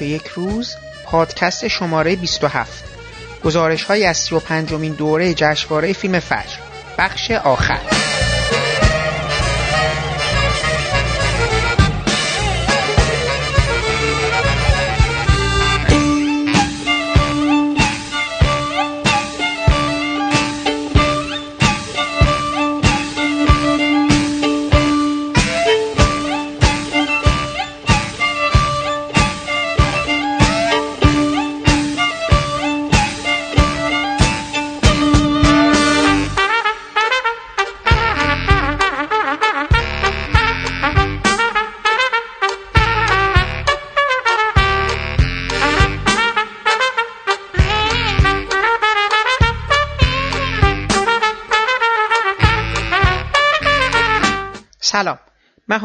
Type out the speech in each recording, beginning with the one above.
و یک روز پادکست شماره 27 گزارش های از 35 امین دوره جشنواره فیلم فجر. بخش آخر.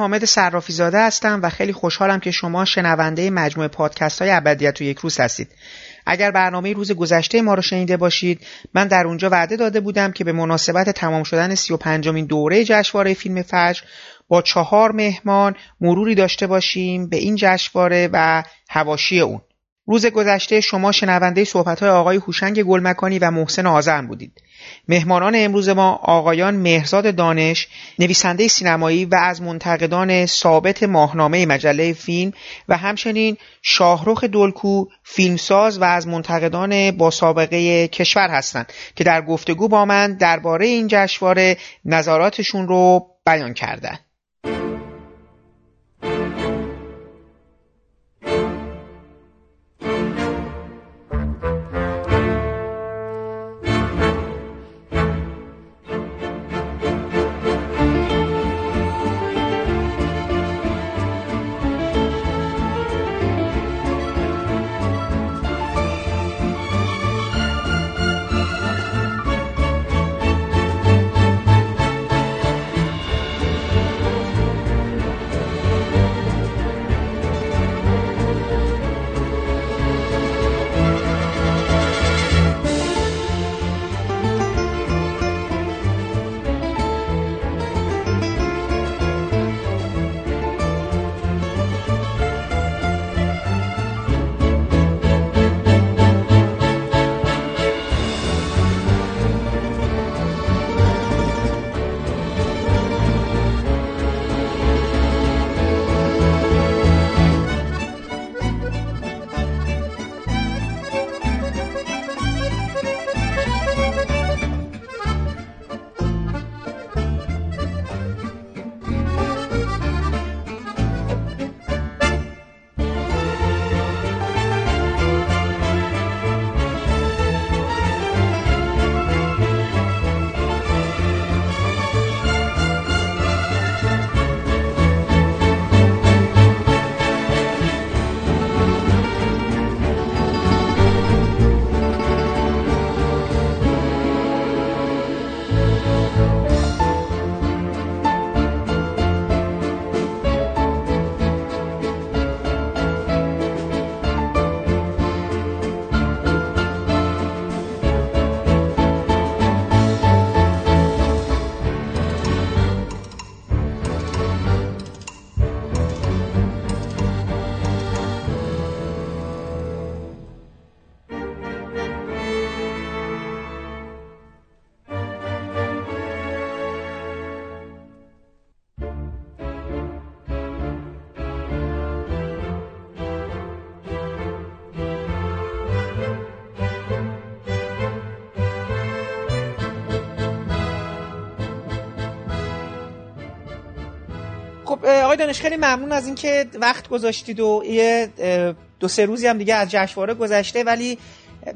حامد صرافی زاده هستم و خیلی خوشحالم که شما شنونده مجموعه پادکست های ابدیت و یک روز هستید. اگر برنامه روز گذشته ما رو شنیده باشید من در اونجا وعده داده بودم که به مناسبت تمام شدن 35 امین دوره جشنواره فیلم فجر با چهار مهمان مروری داشته باشیم به این جشنواره و هواشی اون. روز گذشته شما شنونده صحبت‌های آقای هوشنگ گلمکانی و محسن آذرن بودید. مهمانان امروز ما آقایان مهرزاد دانش نویسنده سینمایی و از منتقدان ثابت ماهنامه مجله فیلم و همچنین شاهرخ دلکو فیلمساز و از منتقدان با سابقه کشور هستند که در گفتگو با من درباره این جشنواره نظراتشون رو بیان کردند دانش خیلی ممنون از اینکه وقت گذاشتید و یه دو سه روزی هم دیگه از جشنواره گذشته ولی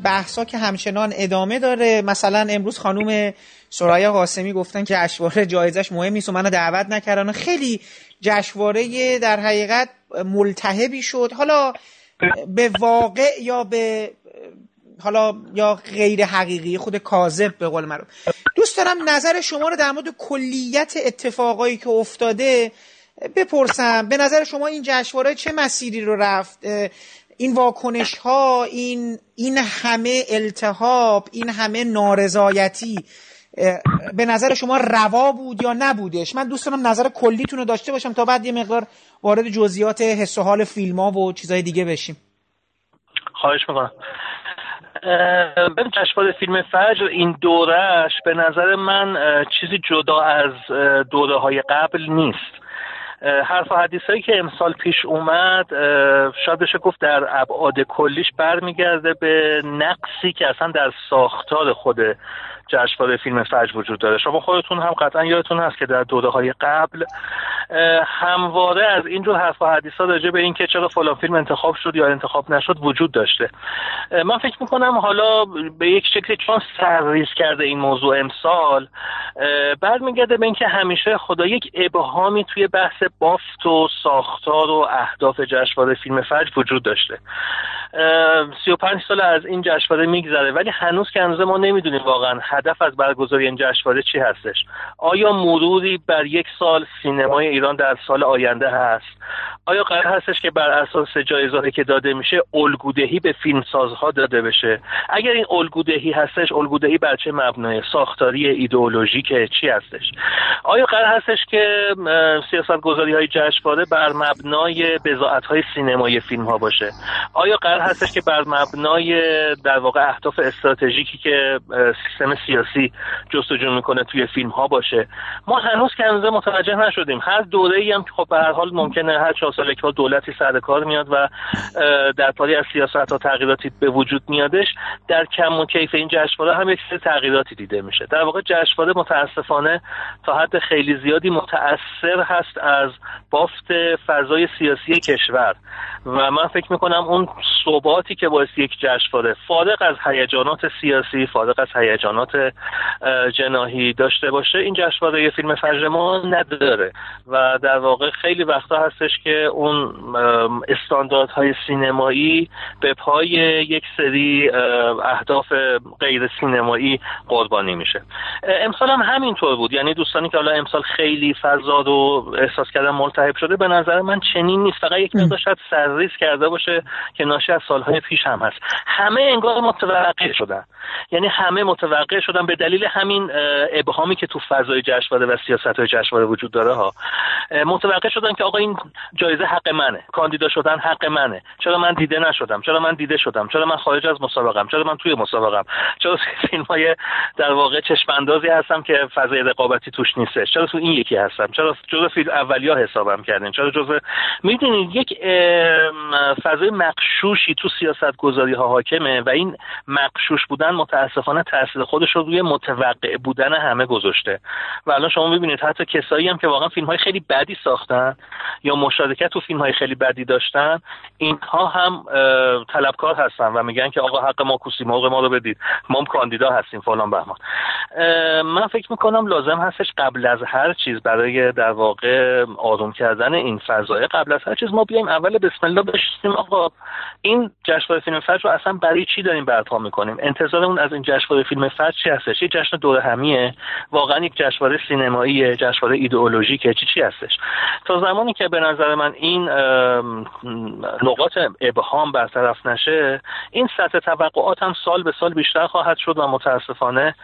بحثا که همچنان ادامه داره. مثلا امروز خانم سرایا قاسمی گفتن که جشنواره جایزش مهم نیست و منو دعوت نکردن. خیلی جشنواره در حقیقت ملتهبی شد. حالا به واقع یا به حالا یا غیر حقیقی خود کاذب به قول معروف. دوست دارم نظر شما رو در مورد کلیت اتفاقایی که افتاده بپرسم به نظر شما این جشنواره چه مسیری رو رفت؟ این واکنش ها این این همه التهاب این همه نارضایتی به نظر شما روا بود یا نبودش؟ من دوست دارم نظر کلیتون رو داشته باشم تا بعد یه مقدار وارد جزئیات حس و حال فیلم ها و چیزهای دیگه بشیم. خواهش می‌کنم. به جشنواره فیلم فجر این دورش به نظر من چیزی جدا از دوره های قبل نیست. حرف و حدیث هایی که امسال پیش اومد شاید بشه گفت در ابعاد کلیش برمیگرده به نقصی که اصلا در ساختار خود جشنواره فیلم فجر وجود داره. شما خودتون هم قطعا یادتون هست که در دوره های قبل همواره از اینجور حرف و حدیث ها راجع به اینکه چرا فلان فیلم انتخاب شد یا انتخاب نشد وجود داشته. من فکر می‌کنم حالا به یک شکلی چون سرریز کرده این موضوع امسال برمیگرده به اینکه همیشه خدا یک ابهامی توی بحث بافت و ساختار و اهداف جشنواره فیلم فجر وجود داشته. سی و پنج سال از این جشنواره میگذره ولی هنوز که هنوز ما نمی‌دونیم واقعا هدف از برگزاری این جشنواره چی هستش. آیا مروری بر یک سال سینمای ایران در سال آینده هست؟ آیا قرار هستش که بر اساس جایزهایی که داده میشه الگودهی به فیلمسازها داده بشه؟ اگر این الگودهی هستش الگودهی بر چه مبنای؟ ساختاری ایدئولوژیک چی هستش. آیا قرار هستش که سیاست گذاری های جشنواره بر مبنای بزاعت های سینمایی فیلم ها باشه؟ آیا قرار هستش که بر مبنای در واقع اهداف استراتژیکی که سیستم سیاسی جستجو می‌کنه توی فیلم ها باشه؟ ما هنوز که هنوز متوجه نشدیم. هر دوره ای هم که خب به هر حال ممکنه هر چهار سال یک دولتی سر کار میاد و در پاری از سیاست ها تغییراتی به وجود میادش در کم و کیف این جشنواره هم یک تغییراتی دیده میشه. در واقع جشنواره متاسفانه تا حد خیلی زیادی متاثر هست از بافت فضای سیاسی کشور. و من فکر می‌کنم اون ثباتی که باعث یک جشنواره فارغ از هیجانات سیاسی فارغ از هیجانات جناهی داشته باشه این جشنواره فیلم فجر ما نداره. و در واقع خیلی وقتا هستش که اون استانداردهای سینمایی به پای یک سری اهداف غیر سینمایی قربانی میشه. امسال هم همینطور بود. یعنی دوستانی که حالا امسال خیلی فضاد و احساس کردن ملتهب شده به نظر من چنین نیست. فقط یک مقدار شاید سرریز کرده باشه که ناشی از سالهای پیش هم هست. همه انگار متوقع شدن. یعنی همه متوقع شدن به دلیل همین ابهامی که تو فضای جشنواره و سیاست های جشنواره وجود داره ها. متوقع شدن که آقا این جایزه حق منه. کاندیدا شدن حق منه. چرا من دیده نشدم؟ چرا من دیده شدم؟ چرا من خارج از مسابقم؟ چرا من توی مسابقم؟ چرا فیلم های در واقع چشم اندازی هستم که فضای رقابتی توش نیستش. چرا تو این یکی هستم؟ چرا جزء فیلم اولیا حسابم کردین؟ چرا جزء می‌دونید یک فضای مقشوشی تو سیاست گذاری ها حاکمه و این مقشوش بودن متاسفانه تاثیر خودش رو روی متوقع بودن همه گذاشته. و الان شما می‌بینید حتی کسایی هم که واقعا فیلم های خیلی بدی ساختن یا مشارکت تو فیلم های خیلی بدی داشتن اینها هم طلبکار هستن و میگن که آقا حق ما کوسی موقع ما رو بدید. ما کاندیدا هستیم فلان بهمان. من فکر می‌کنم لازم هستش قبل از هر چیز برای در واقع آروم کردن این فضای قبل از هر چیز ما بیایم اول بسم الله بشیم آقا این جشنواره فیلم فجر رو اصلا برای چی داریم برپا می‌کنیم؟ انتظارمون از این جشنواره فیلم فجر چی هستش؟ یه جشن دور همیه. واقعا یک جشنواره سینمایی جشنواره ایدئولوژیکه. چی چی هستش؟ تا زمانی که به نظر من این نقاط ابهام برطرف نشه این سطح توقعات هم سال به سال بیشتر خواهد شد و متاسفانه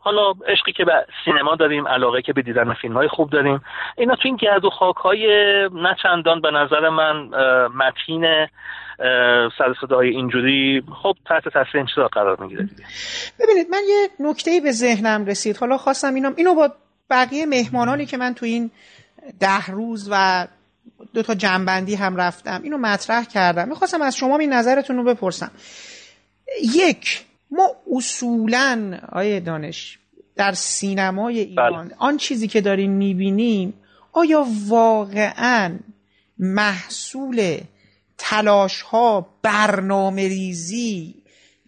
حالا عشقی که به سینما داریم علاقه که به دیدن فیلم های خوب داریم. اینا تو این گرد و خاک های نه چندان به نظر من متین سر صدای اینجوری خب تحت تاثیر این چیزا قرار می‌گیره ببینید من یه نکته به ذهنم رسید. حالا خواستم اینم اینو با بقیه مهمانانی که من تو این ده روز و دو تا جنبندی هم رفتم اینو مطرح کردم. می‌خواستم از شما این نظرتون رو بپرسم. یک ما اصولا آیه دانش در سینمای ایران بله. آن چیزی که داریم می‌بینیم آیا واقعا محصول تلاش ها برنامه ریزی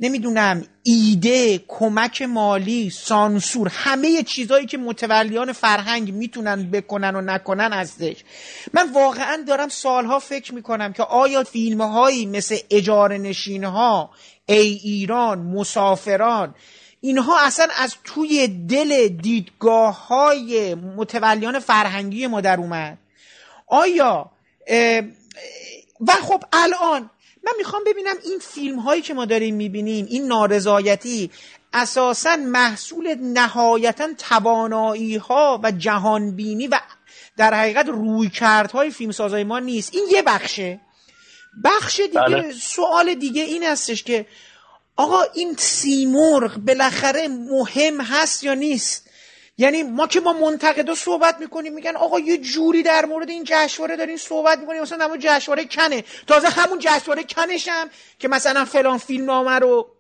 نمی‌دونم ایده کمک مالی سانسور همه چیزهایی که متولیان فرهنگ می‌تونن بکنن و نکنن هستش من واقعا دارم سالها فکر می‌کنم که آیا فیلم هایی مثل اجاره نشین ها ای ایران مسافران. اینها اصلا از توی دل دیدگاه های متولیان فرهنگی ما در اومد. آیا و خب الان من می‌خوام ببینم این فیلم هایی که ما داریم می‌بینیم این نارضایتی اساسا محصول نهایتا توانایی ها و جهانبینی و در حقیقت روی کردهای فیلمسازای ما نیست. این یه بخشه. بخش دیگه بله. سوال دیگه این هستش که آقا این سیمرغ بالاخره مهم هست یا نیست یعنی ما که با منتقدا صحبت می‌کنیم میگن آقا یه جوری در مورد این جشنواره دارین صحبت می‌کنیم مثلا در مورد جشنواره کنه تازه همون جشنواره کنش هم که مثلا فلان فیلم نامه رو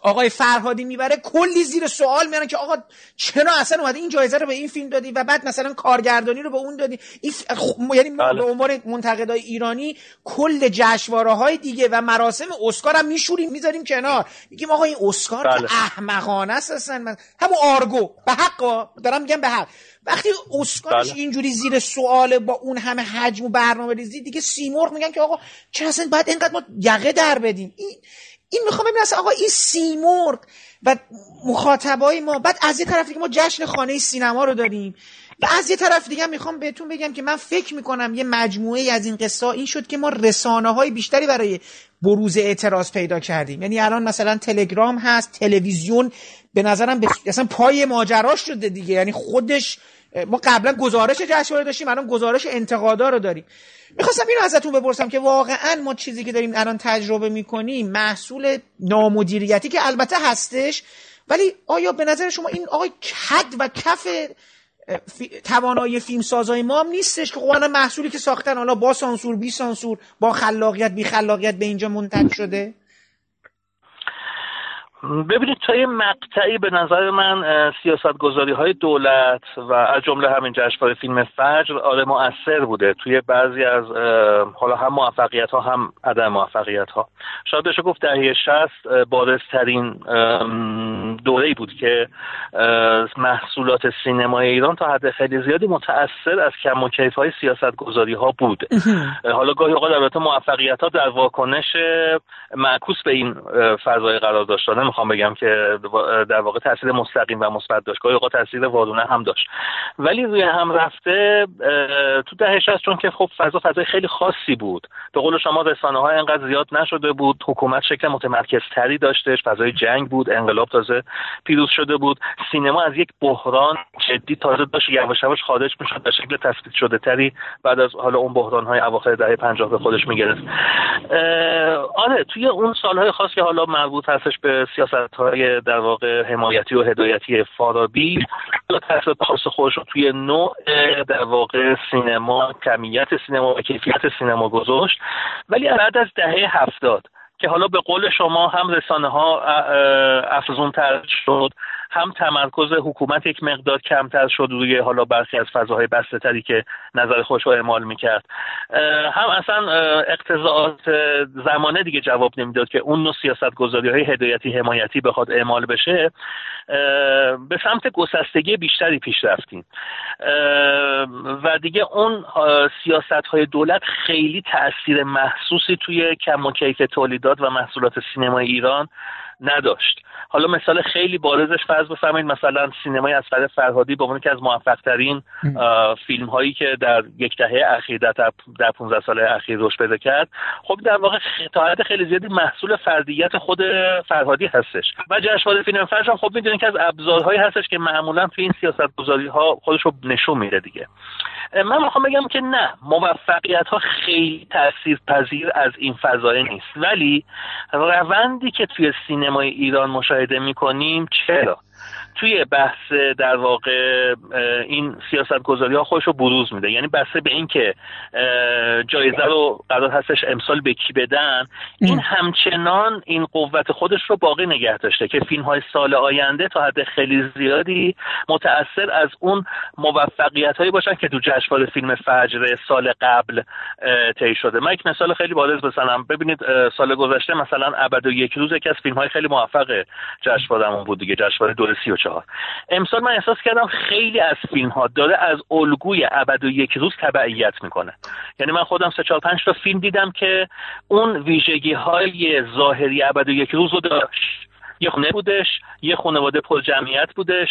آقای فرهادی می‌بره کلی زیر سوال میارن که آقا چرا اصلا اومده این جایزه رو به این فیلم دادی و بعد مثلا کارگردانی رو به اون دادی؟ این یعنی بله. به عنوان منتقدای ایرانی کل جشنواره های دیگه و مراسم اسکار هم میشوریم می‌ذاریم کنار. میگیم آقا این اسکار بله. احمقانه است اصلا. همون آرگو. به حق دارم میگم به حق. وقتی اسکارش بله. اینجوری زیر سوال با اون همه حجم و برنامه ریزی دیگه سیمرغ میگن که آقا چرا اصلا باید اینقدر ما یقه در بدیم؟ این این می‌خوام ببینم آقا این سیمرغ و مخاطبای ما بعد از یه طرف دیگه ما جشن خانه سینما رو داریم و از یه طرف دیگه می‌خوام بهتون بگم که من فکر می‌کنم یه مجموعه از این قصه این شد که ما رسانه های بیشتری برای بروز اعتراض پیدا کردیم. یعنی الان مثلا تلگرام هست تلویزیون به نظرم اصلا پای ماجراش شده دیگه. یعنی خودش ما قبلا گزارش جشنواره داشتیم الان گزارش انتقادا رو داریم. می‌خواستم اینو ازتون بپرسم که واقعا ما چیزی که داریم الان تجربه می‌کنیم محصول نامدیریتی که البته هستش ولی آیا به نظر شما این آقای کد و کف توانایی فیلم سازای ما هم نیستش که خب محصولی که ساختن حالا با سانسور بی سانسور با خلاقیت بی خلاقیت به اینجا منتج شده؟ ببینید تا یه مقطعی به نظر من سیاست گذاری های دولت و از جمله همین جشنواره فیلم فجر آره مؤثر بوده. توی بعضی از حالا هم موفقیت ها هم عدم موفقیت ها شاید بشه گفت دهه شست بارزترین دوره بود که محصولات سینمای ایران تا حد خیلی زیادی متاثر از کم و کیف های سیاست گذاری ها بود حالا گاهی اوقات البته موفقیت ها در واکنش معکوس به این فضای قرار داشتن می‌خوام بگم که در واقع تاثیر مستقیم و مثبت داشت. گاهی اوقات تاثیر وارونه هم داشت. ولی روی هم رفته تو دهش هست چون که خب فضا فضای خیلی خاصی بود. به قول شما رسانه ها انقدر زیاد نشده بود. حکومت شکل متمرکز تری داشتش فضای جنگ بود. انقلاب تازه پیروز شده بود. سینما از یک بحران جدی تازه داشت. یواش یواش خارج می‌شد. به شکل تثبیت شده تری بعد از حالا اون بحران های اواخر دهه 50 به خودش می‌گرفت. آره توی اون سالهای خاص که حالا مربوط هستش به سیاست های در واقع حمایتی و هدایتی فارابی تاثیر خاص خودش رو توی نوع در واقع سینما کمیت سینما و کیفیت سینما گذاشت. ولی بعد از دهه هفتاد که حالا به قول شما هم رسانه ها افزون تر شد هم تمرکز حکومت یک مقدار کمتر شد روی حالا برخی از فضاهای بسته تری که نظر خوش رو اعمال می‌کرد. هم اصلا اقتضاعات زمانه دیگه جواب نمی‌داد که اون نوع سیاست گذاری های هدایتی حمایتی بخواد اعمال بشه. به سمت گسستگی بیشتری پیش رفتیم. و دیگه اون سیاست های دولت خیلی تاثیر محسوسی توی کم و کیف تولیدات و محصولات سینمای ایران نداشت. حالا مثال خیلی بارزش فرض بفرمایید مثلا سینمای اسفر فرهادی به عنوان که از موفق ترین فیلم هایی که در یک دهه اخیر در در 15 سال اخیر رشد پیدا کرد. خب در واقع تا حد خیلی زیادی محصول فردیت خود فرهادی هستش. و جشنواره فیلم فجر خب می‌دونید که از ابزارهایی هستش که معمولا تو این سیاست گذاری ها خودش رو نشون میده دیگه. من می‌خوام بگم که نه موفقیت ها خیلی تاثیر پذیر از این فضای نیست. ولی روندی که توی سینمای ایران مشاهده می‌کنیم. چرا؟ توی بحث در واقع این سیاست گذاری ها خودش رو بروز میده. یعنی بسته به اینکه جایزه رو قرار هستش امسال به کی بدن این همچنان این قوت خودش رو باقی نگه داشته که فیلم های سال آینده تا حد خیلی زیادی متاثر از اون موفقیت هایی باشن که تو جشنواره فیلم فجر سال قبل طی شده. من یک مثال خیلی بارز بزنم. ببینید سال گذشته مثلا ابد و یک روز یکی از فیلم های خیلی موفق جشنوارهمون بود دیگه. جشنواره دور 34 امسال من احساس کردم خیلی از فیلم ها داره از الگوی ابد و یک روز تبعیت می‌کنه. یعنی من خودم سه چهار پنج تا فیلم دیدم که اون ویژگی های ظاهری ابد و یک روز رو داشت. یه خونه بودش یه خانواده پر جمعیت بودش.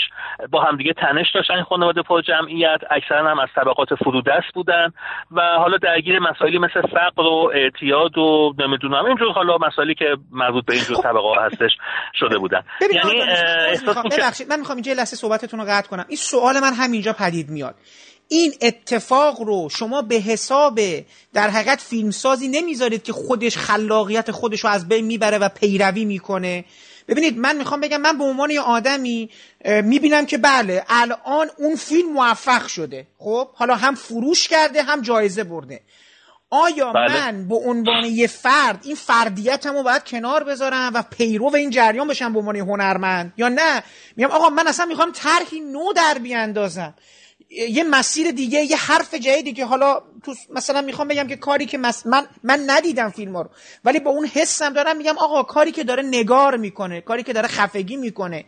با همدیگه تنش داشتن این خانواده پر جمعیت اکثرا هم از طبقات فرودست بودن و حالا درگیر مسائلی مثل فقر و اعتیاد و نمی‌دونم اینجور حالا مسائلی که مربوط به اینجور خب. طبقه هستش شده بودن. یعنی ببخشید من می‌خوام اینجا لحظه صحبتتون رو قطع کنم. این سوال من همینجا پدید میاد. این اتفاق رو شما به حساب در حقیقت فیلمسازی نمی‌ذارید که خودش خلاقیت خودش رو از بین می‌بره و پیروی می‌کنه. ببینید من می‌خوام بگم من به عنوان یه آدمی می‌بینم که بله الان اون فیلم موفق شده. خب حالا هم فروش کرده هم جایزه برده. آیا بله. من به عنوان یه فرد این فردیتم رو باید کنار بذارم و پیرو این جریان بشم به عنوان هنرمند؟ یا نه؟ میگم آقا من اصلا می‌خوام طرحی نو در بیاندازم. یه مسیر دیگه یه حرف جدیدی که حالا تو مثلا می‌خوام بگم که کاری که من من ندیدم فیلم رو ولی با اون حسم دارم میگم آقا کاری که داره نگار می‌کنه کاری که داره خفگی می‌کنه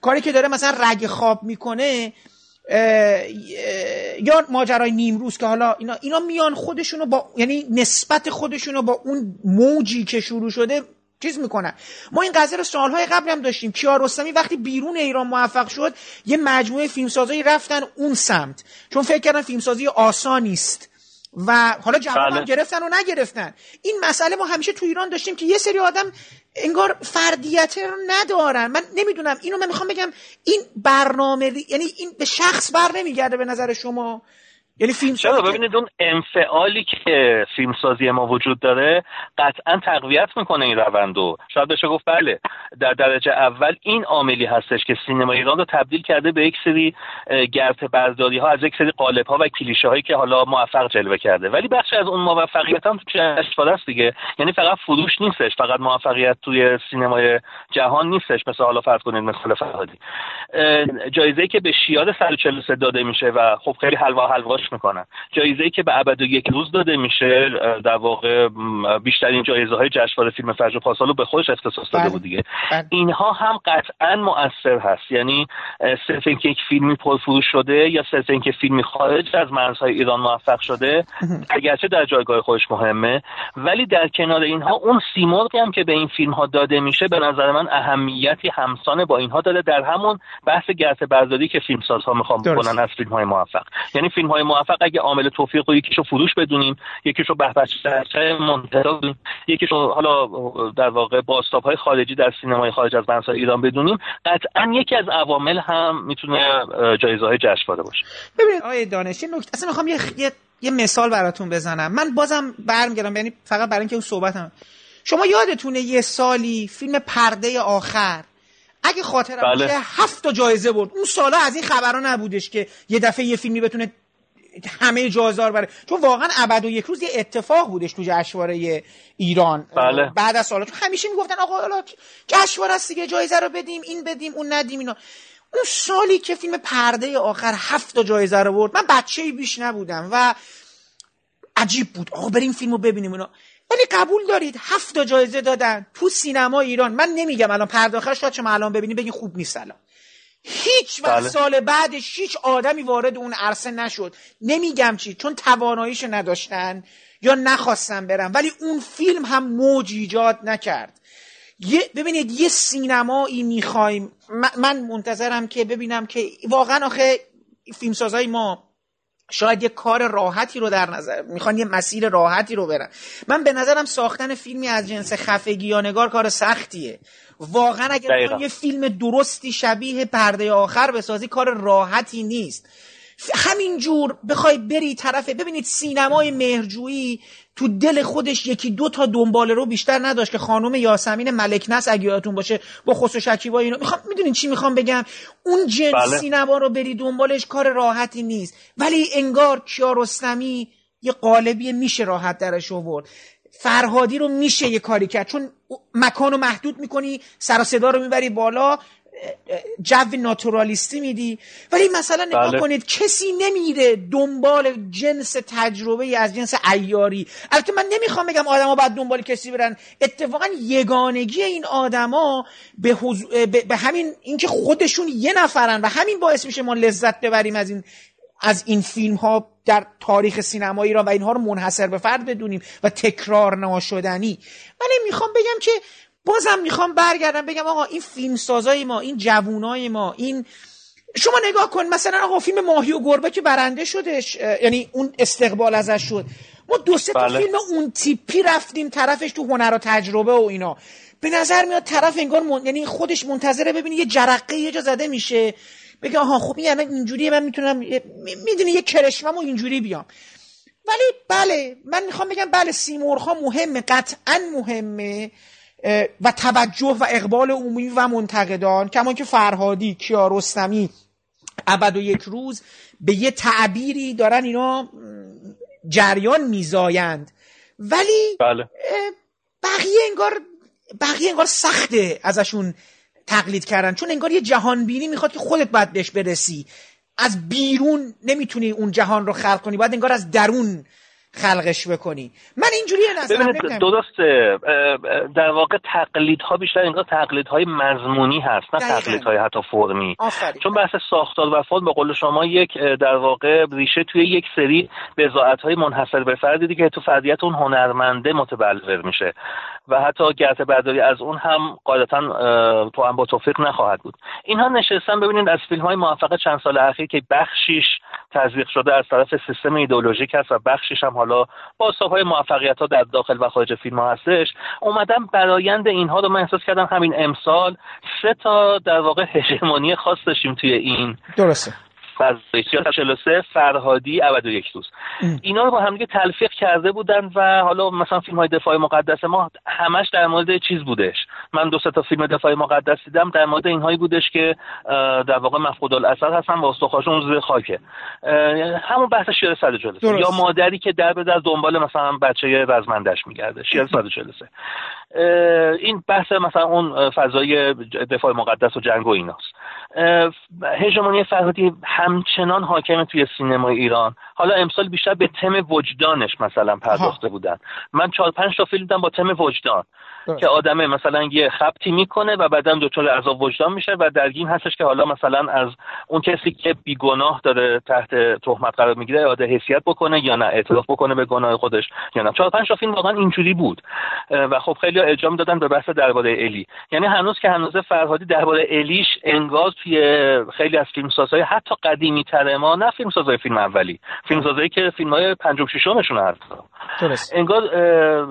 کاری که داره مثلا رگ خواب می‌کنه یا ماجرای نیمروز که حالا اینا اینا میان خودشونو با یعنی نسبت خودشونو با اون موجی که شروع شده چیز می‌کنن. ما این قضیه رو سالهای قبل هم داشتیم. کیارستمی وقتی بیرون ایران موفق شد یه مجموعه فیلمسازایی رفتن اون سمت. چون فکر کردن فیلمسازی آسانی است و حالا جواب بله. گرفتن و نگرفتن. این مسئله ما همیشه تو ایران داشتیم که یه سری آدم انگار فردیت رو ندارن. من نمی‌دونم. اینو من می‌خوام بگم. این برنامه یعنی این به شخص بر نمیگرده به نظر شما. یعنی فیلم چرا؟ ببینید اون انفعالی که فیلمسازی ما وجود داره قطعا تقویت می‌کنه این روندو شاید بشه گفت بله در درجه اول این عاملی هستش که سینما ایران رو تبدیل کرده به یک سری گرت برداری ها از یک سری قالب ها و کلیشه هایی که حالا موفق جلوه کرده. ولی بخشی از اون موفقیت هم استفاده است دیگه. یعنی فقط فروش نیستش فقط موفقیت توی سینمای جهان نیستش مثل حالا فرض کنید مثل فرهادی. جایزه که به شیاد 143 داده میشه و خب خیلی حلوا حلواش می‌کنن جایزه ای که به ابد و یک روز داده میشه در واقع بیشترین جایزه های جشنواره فیلم فجر پاسالو به خودش اختصاص داده بله. بود دیگه. بله. اینها هم قطعا مؤثر هست. یعنی صرف اینکه یک فیلمی پرفروش شده یا صرف اینکه فیلمی خارج از مرزهای ایران موفق شده اگرچه در جایگاه خودش مهمه. ولی در کنار اینها اون سیمرغی هم که به این فیلم ها داده میشه به نظر من اهمیتی همسانه با اینها داره. در همون بحث گرت برداری که فیلمسازها می‌خوان بکنن از فیلم های موفق. یعنی فیلم های موفق اگه عامل توفیق رو یکیشو فروش بدونیم یکیشو بهبهچه منتظر بدونیم یکیشو حالا در واقع باستاب های خارجی در سینمای خارج از مرزهای ایران بدونیم. قطعا یکی از عوامل هم می‌تونه جایزه های جشنواره باشه. ببینید آقای دانش نکته اصلا می‌خوام یه, یه یه مثال براتون بزنم. من بازم برمیگردم یعنی فقط برای اینکه اون صحبتم شما یادتونه یه سالی فیلم پرده آخر اگه خاطرم بله. هفت تا جایزه برد. اون سالا از این خبرها نبودش که یه دفعه یه فیلمی بتونه همه جایزار بره. چون واقعا ابد و یک روز یه اتفاق بودش تو جشنواره ایران. بله. بعد از سالات همیشه می‌گفتن آقا حالا جشنواره است دیگه جایزه رو بدیم این بدیم اون ندیم اینا. اون سالی که فیلم پرده آخر هفت جایزه رو برد من بچه بیش نبودم و عجیب بود. آقا بریم فیلمو ببینیم اینا. ولی قبول دارید هفت جایزه دادن تو سینما ایران. من نمیگم الان پرده آخر شاید شما الان ببینید بگین خوب نیست الان. هیچ وقت بله. سال بعدش هیچ آدمی وارد اون عرصه نشد. نمیگم چی چون تواناییش نداشتن یا نخواستن برن. ولی اون فیلم هم موج ایجاد نکرد. یه ببینید یه سینمایی می‌خوایم. من منتظرم که ببینم که واقعا آخه فیلمسازای ما شاید یه کار راحتی رو در نظر می‌خوان یه مسیر راحتی رو برن. من به نظرم ساختن فیلمی از جنس خفگی یا نگار کار سختیه. واقعا اگر یه فیلم درستی شبیه پرده آخر بسازی کار راحتی نیست. همینجور بخوای بری طرف ببینید سینمای مهرجویی تو دل خودش یکی دو تا دنباله رو بیشتر نداشت که خانم یاسمین ملکنس اگه یادتون باشه با خسرو شکیبا اینو می‌خوام می‌دونین چی می‌خوام بگم؟ اون جنس بله. سینما رو بری دنبالش کار راحتی نیست. ولی انگار کیارستمی یه قالبی میشه راحت درش آورد. فرهادی رو میشه یه کاری کرد. چون مکان رو محدود می‌کنی سر صدا رو می‌بری بالا جو ناتورالیستی میدی. ولی مثلا نگاه بله. کنید کسی نمیره دنبال جنس تجربه از جنس ایاری البته من نمی‌خوام بگم آدما باید دنبال کسی برن. اتفاقا یگانگی این آدما به, به همین اینکه خودشون یه نفرن و همین باعث میشه ما لذت ببریم از این از این فیلم ها در تاریخ سینما ایران و اینها رو منحصر به فرد بدونیم و تکرار ناشدنی. ولی می‌خوام بگم که بازم می‌خوام برگردم بگم آقا این فیلم سازای ما این جوونای ما این شما نگاه کن مثلا آقا فیلم ماهی و گربه که برنده شدش یعنی اون استقبال ازش شد. ما دو سه تا بله. فیلم اون تیپی رفتیم طرفش تو هنر و تجربه و اینا. به نظر میاد طرف انگار من... یعنی خودش منتظره ببینی یه جرقه یه جا زده میشه. بگه آها خب یعنی اینجوریه من می‌تونم می‌دونی یه کرشمم و اینجوری بیام. ولی بله من می‌خوام بگم بله سیمورخا مهمه قطعا مهمه. و توجه و اقبال عمومی و منتقدان کما که فرهادی کیارستمی ابد و یک روز به یه تعبیری دارن اینا جریان میزایند. ولی بله. بقیه انگار بقیه انگار سخته ازشون تقلید کردن. چون انگار یه جهان بینی می‌خواد که خودت باید بهش برسی. از بیرون نمی‌تونی اون جهان رو خلق کنی باید انگار از درون خلقش بکنی. من اینجوری نظرم درسته. در واقع تقلیدها بیشتر انگار تقلیدهای مضمونی هست نه تقلیدهای حتی فرمی. چون بحث ساختار و فرم به قول شما یک در واقع ریشه توی یک سری های منحصر به فردی که تو فردیت اون هنرمنده متبلور میشه. و حتی گرت برداری از اون هم قاعدتا تو هم با توفیق نخواهد بود. اینها نشستن ببینید از فیلم های موفق چند سال اخیر که بخشیش تزریق شده از طرف سیستم ایدئولوژیک هست و بخشیش هم حالا با های موفقیت ها در داخل و خارج فیلم ها هستش. اومدم برایند اینها رو من احساس کردم همین امسال سه تا در واقع هژمونی خاص داشتیم توی این درسته. فضایی 43 فرهادی ابد و یک روز. اینا رو با همدیگه تلفیق کرده بودن و حالا مثلا فیلم های دفاع مقدس ما همش در مورد چیز بودش. من دو تا فیلم دفاع مقدس دیدم. در مورد اینهایی بودش که در واقع مفقود الاثر هستن و استخواشون زیر خاکه. همون بحث شیر صد جلسه یا مادری که در به در دنبال مثلا بچه رزمندش میگرده. شیر صد جلسه این بحث مثلا اون فضای دفاع مقدس و جنگ و ایناست. هژمونی فرهادی همچنان حاکم توی سینمای ایران. حالا امسال بیشتر به تم وجدانش مثلا پرداخته بودن. من چهار پنج تا فیلم دیدم با تم وجدان. که آدمه مثلا یه خبتی می‌کنه و بعدا دچار عذاب وجدان میشه و درگیر هستش که حالا مثلا از اون کسی که بیگناه داره تحت تهمت قرار می‌گیره اعاده حیثیت بکنه یا نه اعتراف بکنه به گناه خودش یا نه. چهار پنج تا فیلم واقعا اینجوری بود. و خب خیلی اجام دادن به بحث درباره الی. یعنی هنوز که هنوز فرهادی درباره الیش انگار توی خیلی از فیلمسازهای حتی قدیمی تر ما نه فیلمسازهای فیلم اولی. فیلمسازایی که فیلم های پنجم ششمشون هست. انگار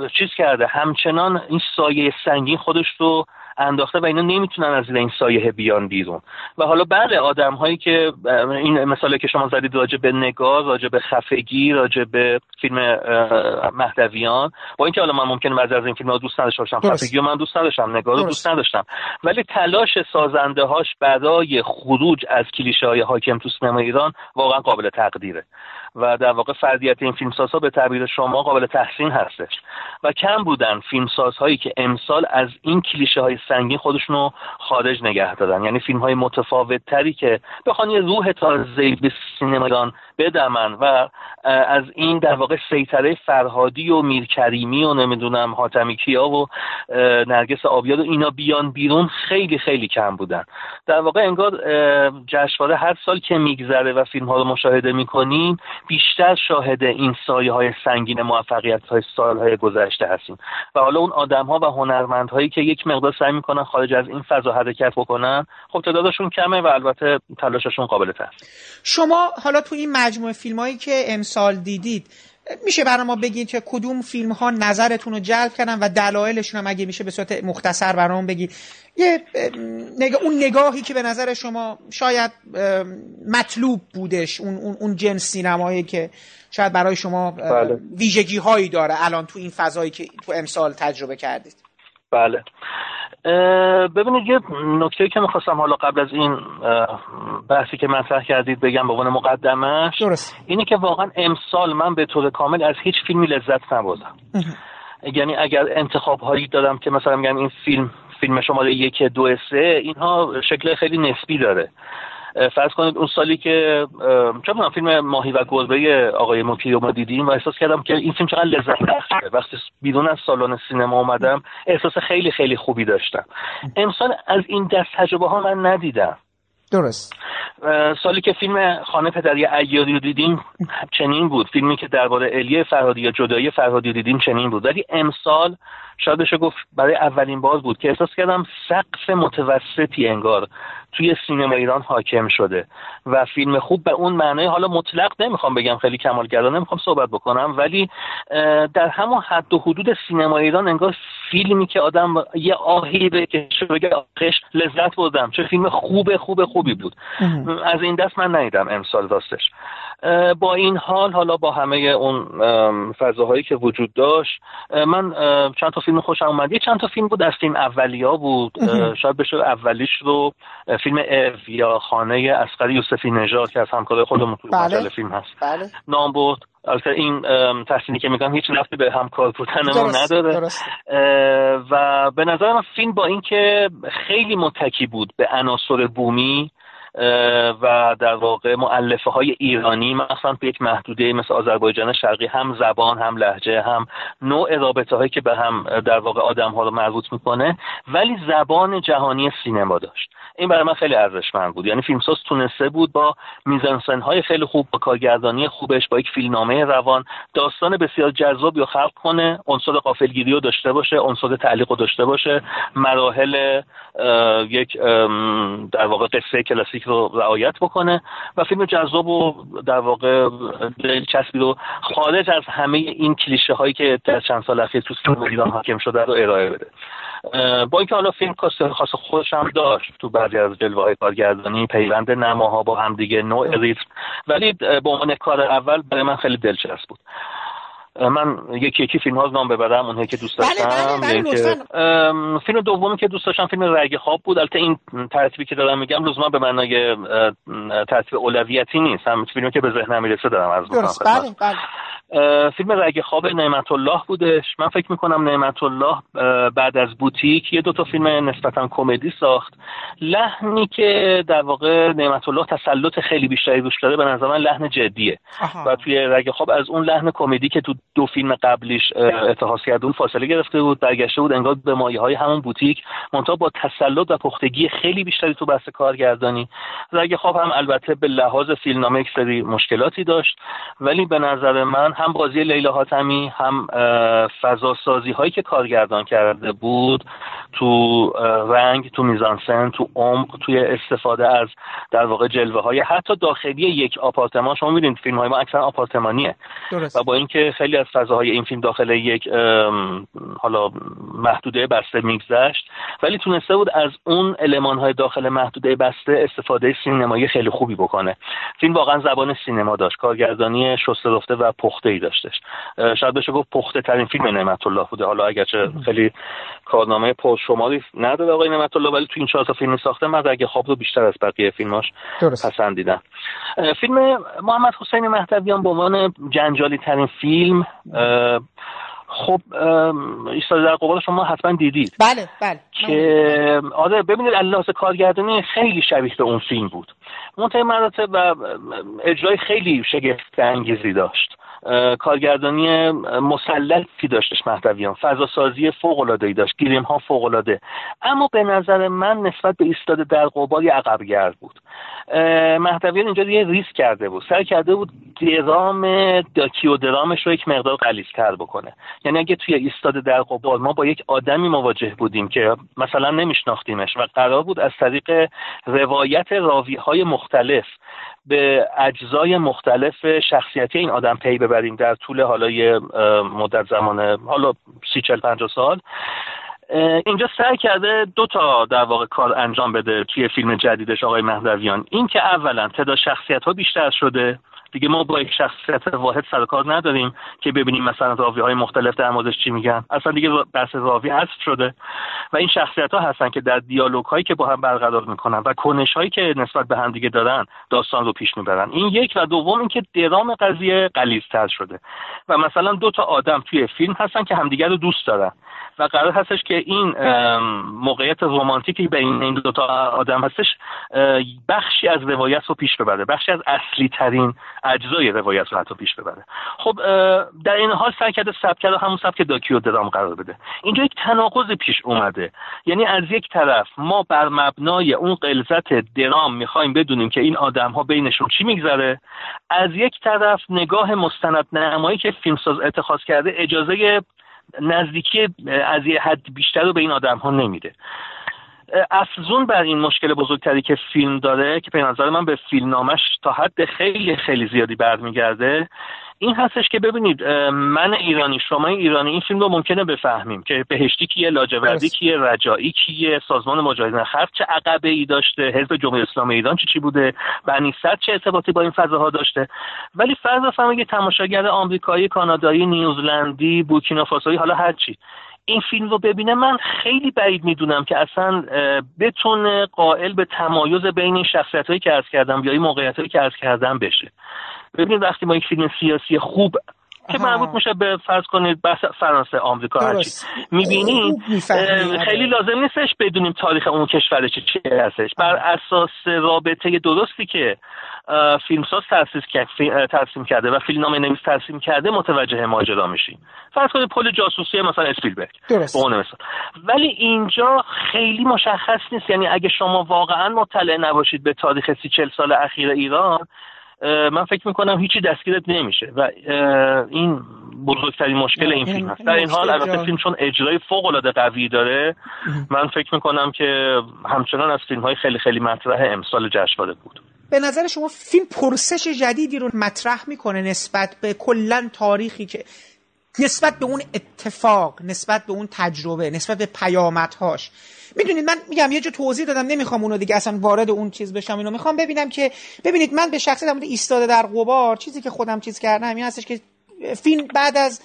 چیز کرده. همچنان این سایه سنگین خودش رو انداخته و اینا نمی‌تونن از این سایه بیان بیرون. و حالا بله آدم هایی که این مثالی که شما زدید راجع به نگاه راجع به خفگی راجع به فیلم مهدویان با اینکه حالا من ممکنه بعضی از این فیلم ها دوست نداشته باشم خفگی من دوست نداشتم نگاه رو دوست نداشتم. ولی تلاش سازنده هاش برای خروج از کلیشه های حاکم تو سینما ایران واقعا قابل تقدیره. و در واقع فردیت این فیلمسازها به تعبیر شما قابل تحسین هستش. و کم بودن فیلمسازهایی که امسال از این کلیشه های سنگین خودشون رو خارج نگه دادن یعنی فیلم های متفاوت تری که بخوان یه روح تازه به سینما ایران بدمن و از این در واقع سیطره فرهادی و میرکریمی و نمی‌دونم حاتمی کیا و نرگس آبیاد و اینا بیان بیرون خیلی خیلی کم بودن. در واقع انگار جشنواره هر سال که میگذره و فیلم ها رو مشاهده می‌کنیم بیشتر شاهد این سایه های سنگین موفقیت های سال های گذشته هستیم. و حالا اون آدم ها و هنرمند هایی که یک مقدار سعی می‌کنن خارج از این فضا حرکت بکنن خب تعدادشون کمه و البته تلاششون قابل تحسین شما حالا تو این مجموعه فیلم هایی که امسال دیدید میشه برای ما بگید که کدوم فیلم ها نظرتون رو جلب کردن و دلایلشون هم اگه میشه به صورت مختصر برام بگید. یه نگاه اون نگاهی که به نظر شما شاید مطلوب بودش اون اون اون جنس سینمایی که شاید برای شما بله. ویژگی هایی داره الان تو این فضایی که تو امسال تجربه کردید. بله. ببینید یه نکته که می‌خواستم حالا قبل از این بحثی که مطرح کردید بگم به عنوان مقدمش درست. اینه که واقعا امسال من به طور کامل از هیچ فیلمی لذت نبردم. یعنی اگر انتخاب هایی دادم که مثلا میگم این فیلم فیلم شماره یک دو سه اینها شکل خیلی نسبی داره. فرض کنید اون سالی که چه فیلم ماهی و گربه آقای موکی رو ما دیدیم و احساس کردم که این فیلم چقدر لذت بخشه. وقتی بیرون از سالن سینما اومدم احساس خیلی خیلی خوبی داشتم. امسال از این دست تجربه ها من ندیدم. درست. سالی که فیلم خانه پدری ایاری رو دیدیم چنین بود. فیلمی که درباره الیه فرهادی یا جدایی فرهادی دیدیم چنین بود. ولی امسال شاید بشه گفت برای اولین باز بود که احساس کردم سقف متوسطی انگار توی سینما ایران حاکم شده و فیلم خوب به اون معنای حالا مطلق نمی‌خوام بگم خیلی کمالگرا نمی‌خوام صحبت بکنم ولی در همون حد و حدود سینما ایران انگار فیلمی که آدم یه آهی بکشه بگه آخش لذت بردم چه فیلم خوب خوب خوبی بود. از این دست من ندیدم امسال راستش. با این حال حالا با همه اون فضاهایی که وجود داشت من چند تا فیلم خوشم اومد. یه چند تا فیلم بود از فیلم اولیا بود. شاید بشه اولیش رو فیلم اف یا خانه اسقر یوسفی نژاد که از همکار خودمون تو بله. فیلم هست بله. نام بود البته این تحسینی که میگم هیچ نفتی به همکار بودن ما نداره و به نظر من فیلم با اینکه خیلی متکی بود به عناصر بومی و در واقع معلفه های ایرانی مثلا به یک محدوده مثل آذربایجان شرقی هم زبان هم لحجه هم نوع رابطه هایی که به هم در واقع آدم ها رو مربوط می‌کنه ولی زبان جهانی سینما داشت. این برای من خیلی ارزشمند بود. یعنی فیلمساز تونسته بود با میزانسن های خیلی خوب با کارگردانی خوبش با یک فیلمنامه روان داستان بسیار جذابی رو خلق کنه عنصر قافلگیری رو داشته باشه عنصر تعلیق رو داشته باشه مراحل یک در واقع قصه کلاسیک رو رعایت بکنه و فیلم جذاب و در واقع دلچسبی رو خارج از همه این کلیشه هایی که در چند سال اخیر تو سینما ایران حاکم شده رو ارائه بده. با اینکه حالا فیلم کاست خاص خودش هم داشت تو بعضی از جلوه های کارگردانی پیوند نماها با همدیگه نوع ریتم ولی به عنوان کار اول برای من خیلی دلچسب بود. من یکی یکی فیلم ها نام ببرم اونهایی که دوست داشتم بله بله بله فیلم دومی که دوست داشتم فیلم رگ خواب بود. البته این ترتیبی که دارم میگم لزوما به معنای ترتیب اولویتی نیست. هم فیلمی که به ذهنم می‌رسه دارم از درست. بله بله. فیلم رگ خواب نعمت الله بودش. من فکر می‌کنم نعمت الله بعد از بوتیک یه دو تا فیلم نسبتا کمدی ساخت. لحنی که در واقع نعمت الله تسلط خیلی بیشتری روش داره به نظر من لحن جدیه. و توی رگ خواب از اون لحن کمدی که تو دو فیلم قبلیش اتحاس کرده بود فاصله گرفته بود برگشته بود انگار به مایه های همون بوتیک منتها با تسلط و پختگی خیلی بیشتری تو بحث کارگردانی رگ خواب هم البته به لحاظ فیلمنامه یک سری مشکلاتی داشت ولی به نظر من هم بازی لیلا حاتمی هم فضا سازی هایی که کارگردان کرده بود تو رنگ تو میزانسن تو عمق توی استفاده از در واقع جلوه های حتی داخلی یک آپارتمان شما می‌دونید فیلم های ما اکثرا آپارتمانیه درست. و با اینکه خیلی از فضاهای این فیلم داخل یک حالا محدوده بسته میگذشت. ولی تونسته بود از اون علمان های داخل محدوده بسته استفاده سینمایی خیلی خوبی بکنه. فیلم واقعا زبان سینما داشت کارگردانی شسته رفته و پخته ای داشتش شاید بشه گفت پخته ترین فیلم نعمت الله بوده. حالا اگرچه خیلی کارنامه شماری نداره آقای نعمت الله ولی تو این چهار تا فیلم ساخته من اگه خواب رو بیشتر از بقیه فیلماش پسندیدم. فیلم محمد حسین مهدویان به عنوان جنجالی ترین فیلم Uh, خب ایستاده در قبال شما حتما دیدید. بله بله. که آره ببینید لحاظ کارگردانی خیلی شبیه به اون فیلم بود. منتهی مراتب و اجرای خیلی شگفت انگیزی داشت. کارگردانی مسلطی داشتش مهدویان. فضا سازی فوق العاده ای داشت گیریم ها فوق العاده اما به نظر من نسبت به ایستاده در قبال عقب گرد بود. مهدویان اینجا یه ریسک کرده بود. سر کرده بود درام و درامش رو یک مقدار تر بکنه. یعنی اگه توی ایستاده در قبال ما با یک آدمی مواجه بودیم که مثلا نمیشناختیمش و قرار بود از طریق روایت راوی های مختلف به اجزای مختلف شخصیتی این آدم پی ببریم در طول حالا یه مدت زمان حالا سی چل پنجاه سال اینجا سعی کرده دو تا در واقع کار انجام بده توی فیلم جدیدش آقای مهدویان. این که اولا تعداد شخصیت ها بیشتر شده دیگه ما با یک شخصیت واحد سر کار نداریم که ببینیم مثلا راوی های مختلف در موردش چی میگن. اصلا دیگه بحث راوی حذف شده و این شخصیت ها هستن که در دیالوگ هایی که با هم برقرار می‌کنن و کنش هایی که نسبت به هم دیگه دارن داستان رو پیش می‌برن. این یک و دوم اینکه درام قضیه قلیزتر شده. و مثلا دو تا آدم توی فیلم هستن که همدیگه رو دوست دارن. و قرار هستش که این موقعیت رومانتیکی بین این دو تا آدم هستش بخشی از روایت رو پیش ببره بخشی از اصلی ترین اجزای روایت رو حتی پیش ببره. خب در این حال سعی کرده سبک رو همون سبک داکیو درام قرار بده. اینجا یک تناقض پیش اومده. یعنی از یک طرف ما بر مبنای اون قلزت درام می‌خوایم بدونیم که این آدم ها بینشون چی میگذره. از یک طرف نگاه مستند نمایی که فیلمساز اتخاذ کرده اجازه نزدیکی از یه حد بیشتر رو به این آدم ها نمیده. افزون بر این مشکل بزرگتری که فیلم داره که به نظر من به فیلمنامش تا حد خیلی خیلی زیادی برمیگرده این هستش که ببینید من ایرانی شما ایرانی این فیلم رو ممکنه بفهمیم که بهشتی کیه لاجوردی کیه رجایی کیه سازمان مجاهدین خلق چه عقبه ای داشته حزب جمهوری اسلامی ایران چی چی بوده بنی صد چه ارتباطی با این فضاها داشته. ولی فرض بفرمایید تماشاگر آمریکایی کانادایی نیوزلندی بورکینافاسویی حالا هر چی. این فیلم رو ببینه من خیلی بعید می‌دونم که اصلا بتونه قائل به تمایز بین این شخصیت هایی که ارز کردم یا این موقعیت هایی که ارز کردم بشه. ببینید وقتی ما یک فیلم سیاسی خوب که مربوط میشه به فرض کنید بحث فرانسه آمریکا هرچی. می‌بینید خیلی لازم نیستش بدونیم تاریخ اون کشور چه چی هستش. بر اساس رابطه درستی که فیلمساز ترسیم ترسیم کرده و فیلمنامه نویس ترسیم کرده متوجه ماجرا میشیم. فرض کنید پل جاسوسی مثلا اسپیلبرگ درست. ولی اینجا خیلی مشخص نیست. یعنی اگه شما واقعا مطلع نباشید به تاریخ سی چل سال اخیر ایران من فکر می‌کنم هیچی دستگیرت نمیشه و این بزرگترین مشکل این فیلم هست. در این حال البته فیلم چون اجرای فوق العاده قوی داره من فکر می‌کنم که همچنان از فیلم های خیلی خیلی مطرح امسال جشنواره بود. به نظر شما فیلم پرسش جدیدی رو مطرح می‌کنه نسبت به کلا تاریخی که نسبت به اون اتفاق نسبت به اون تجربه نسبت به پیامدهاش. می‌دونید من میگم یه جو توضیح دادم نمی‌خوام اونو دیگه اصلا وارد اون چیز بشم اینو می‌خوام ببینم که ببینید من به شخصیت در ایستاده در قبار چیزی که خودم چیز کردم این هستش که فیلم بعد از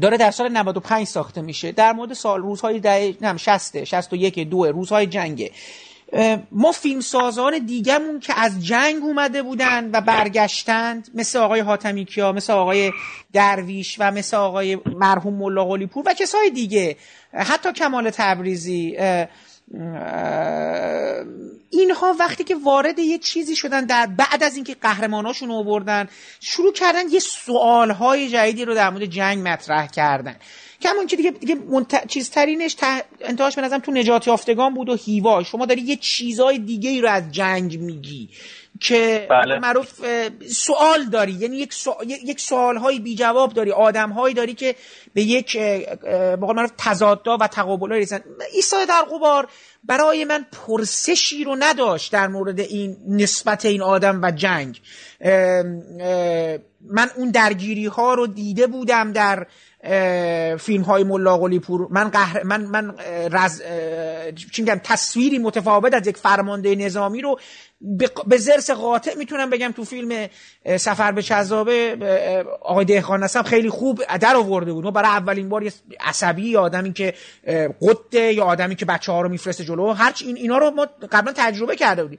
داره در سال 95 ساخته میشه در مورد سال روزهای ده نم 60 61 دو روزهای جنگه. ما فیلم سازان دیگهمون که از جنگ اومده بودن و برگشتند مثل آقای حاتمی کیا مثل آقای درویش و مثل آقای مرحوم ملا پور و کسای دیگه. حتی کمال تبریزی اینها وقتی که وارد یه چیزی شدن در بعد از اینکه قهرماناشون آوردن شروع کردن یه سوالهای جدیدی رو در مورد جنگ مطرح کردن. که همون که دیگه, دیگه منت... چیزترینش ته... انتهاش به نظرم تو نجات یافتگان بود و هیوا. شما داری یه چیزای دیگه ای رو از جنگ میگی که بله. معروف سوال داری. یعنی یک, سوال... یک سوال های بی جواب داری. آدم هایی داری که به یک بقول معروف تضادها و تقابل رسن. ایسا در قبار برای من پرسشی رو نداشت در مورد این نسبت این آدم و جنگ. من اون درگیری ها رو دیده بودم در فیلم های ملا پور. من قهر من من رز چی تصویری متفاوت از یک فرمانده نظامی رو به زرس قاطع می‌تونم بگم تو فیلم سفر به چذابه آقای دهخان نسب خیلی خوب در آورده بود. ما برای اولین بار عصبی یا آدمی که قده یا آدمی که بچه ها رو میفرسته جلو هرچی این اینا رو ما قبلا تجربه کرده بودیم.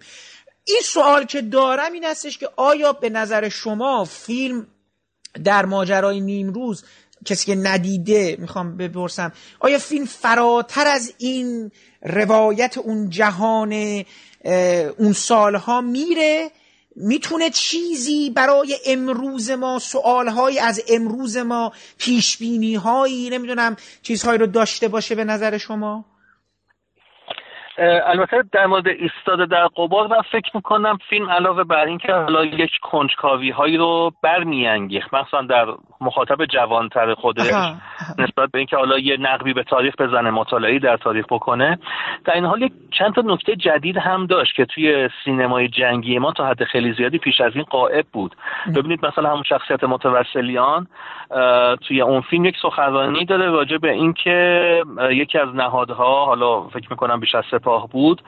این سوال که دارم این هستش که آیا به نظر شما فیلم در ماجرای نیمروز کسی که ندیده می‌خوام بپرسم آیا فیلم فراتر از این روایت اون جهان اون سالها میره؟ می‌تونه چیزی برای امروز ما سوالهایی از امروز ما پیشبینی هایی نمی‌دونم چیزهایی رو داشته باشه به نظر شما؟ البته در مورد ایستاده در قبار من فکر می‌کنم فیلم علاوه بر اینکه حالا یک کنجکاوی هایی رو برمیانگیخت مثلا در مخاطب جوانتر خودش نسبت به اینکه حالا یه نقبی به تاریخ بزنه مطالعی در تاریخ بکنه. در این حال یک چند تا نکته جدید هم داشت که توی سینمای جنگی ما تا حد خیلی زیادی پیش از این قائب بود. ببینید مثلا همون شخصیت متوسلیان توی اون فیلم یک سخنرانی داره راجع به اینکه یکی از نهادها حالا فکر می‌کنم بیش از سپاه بود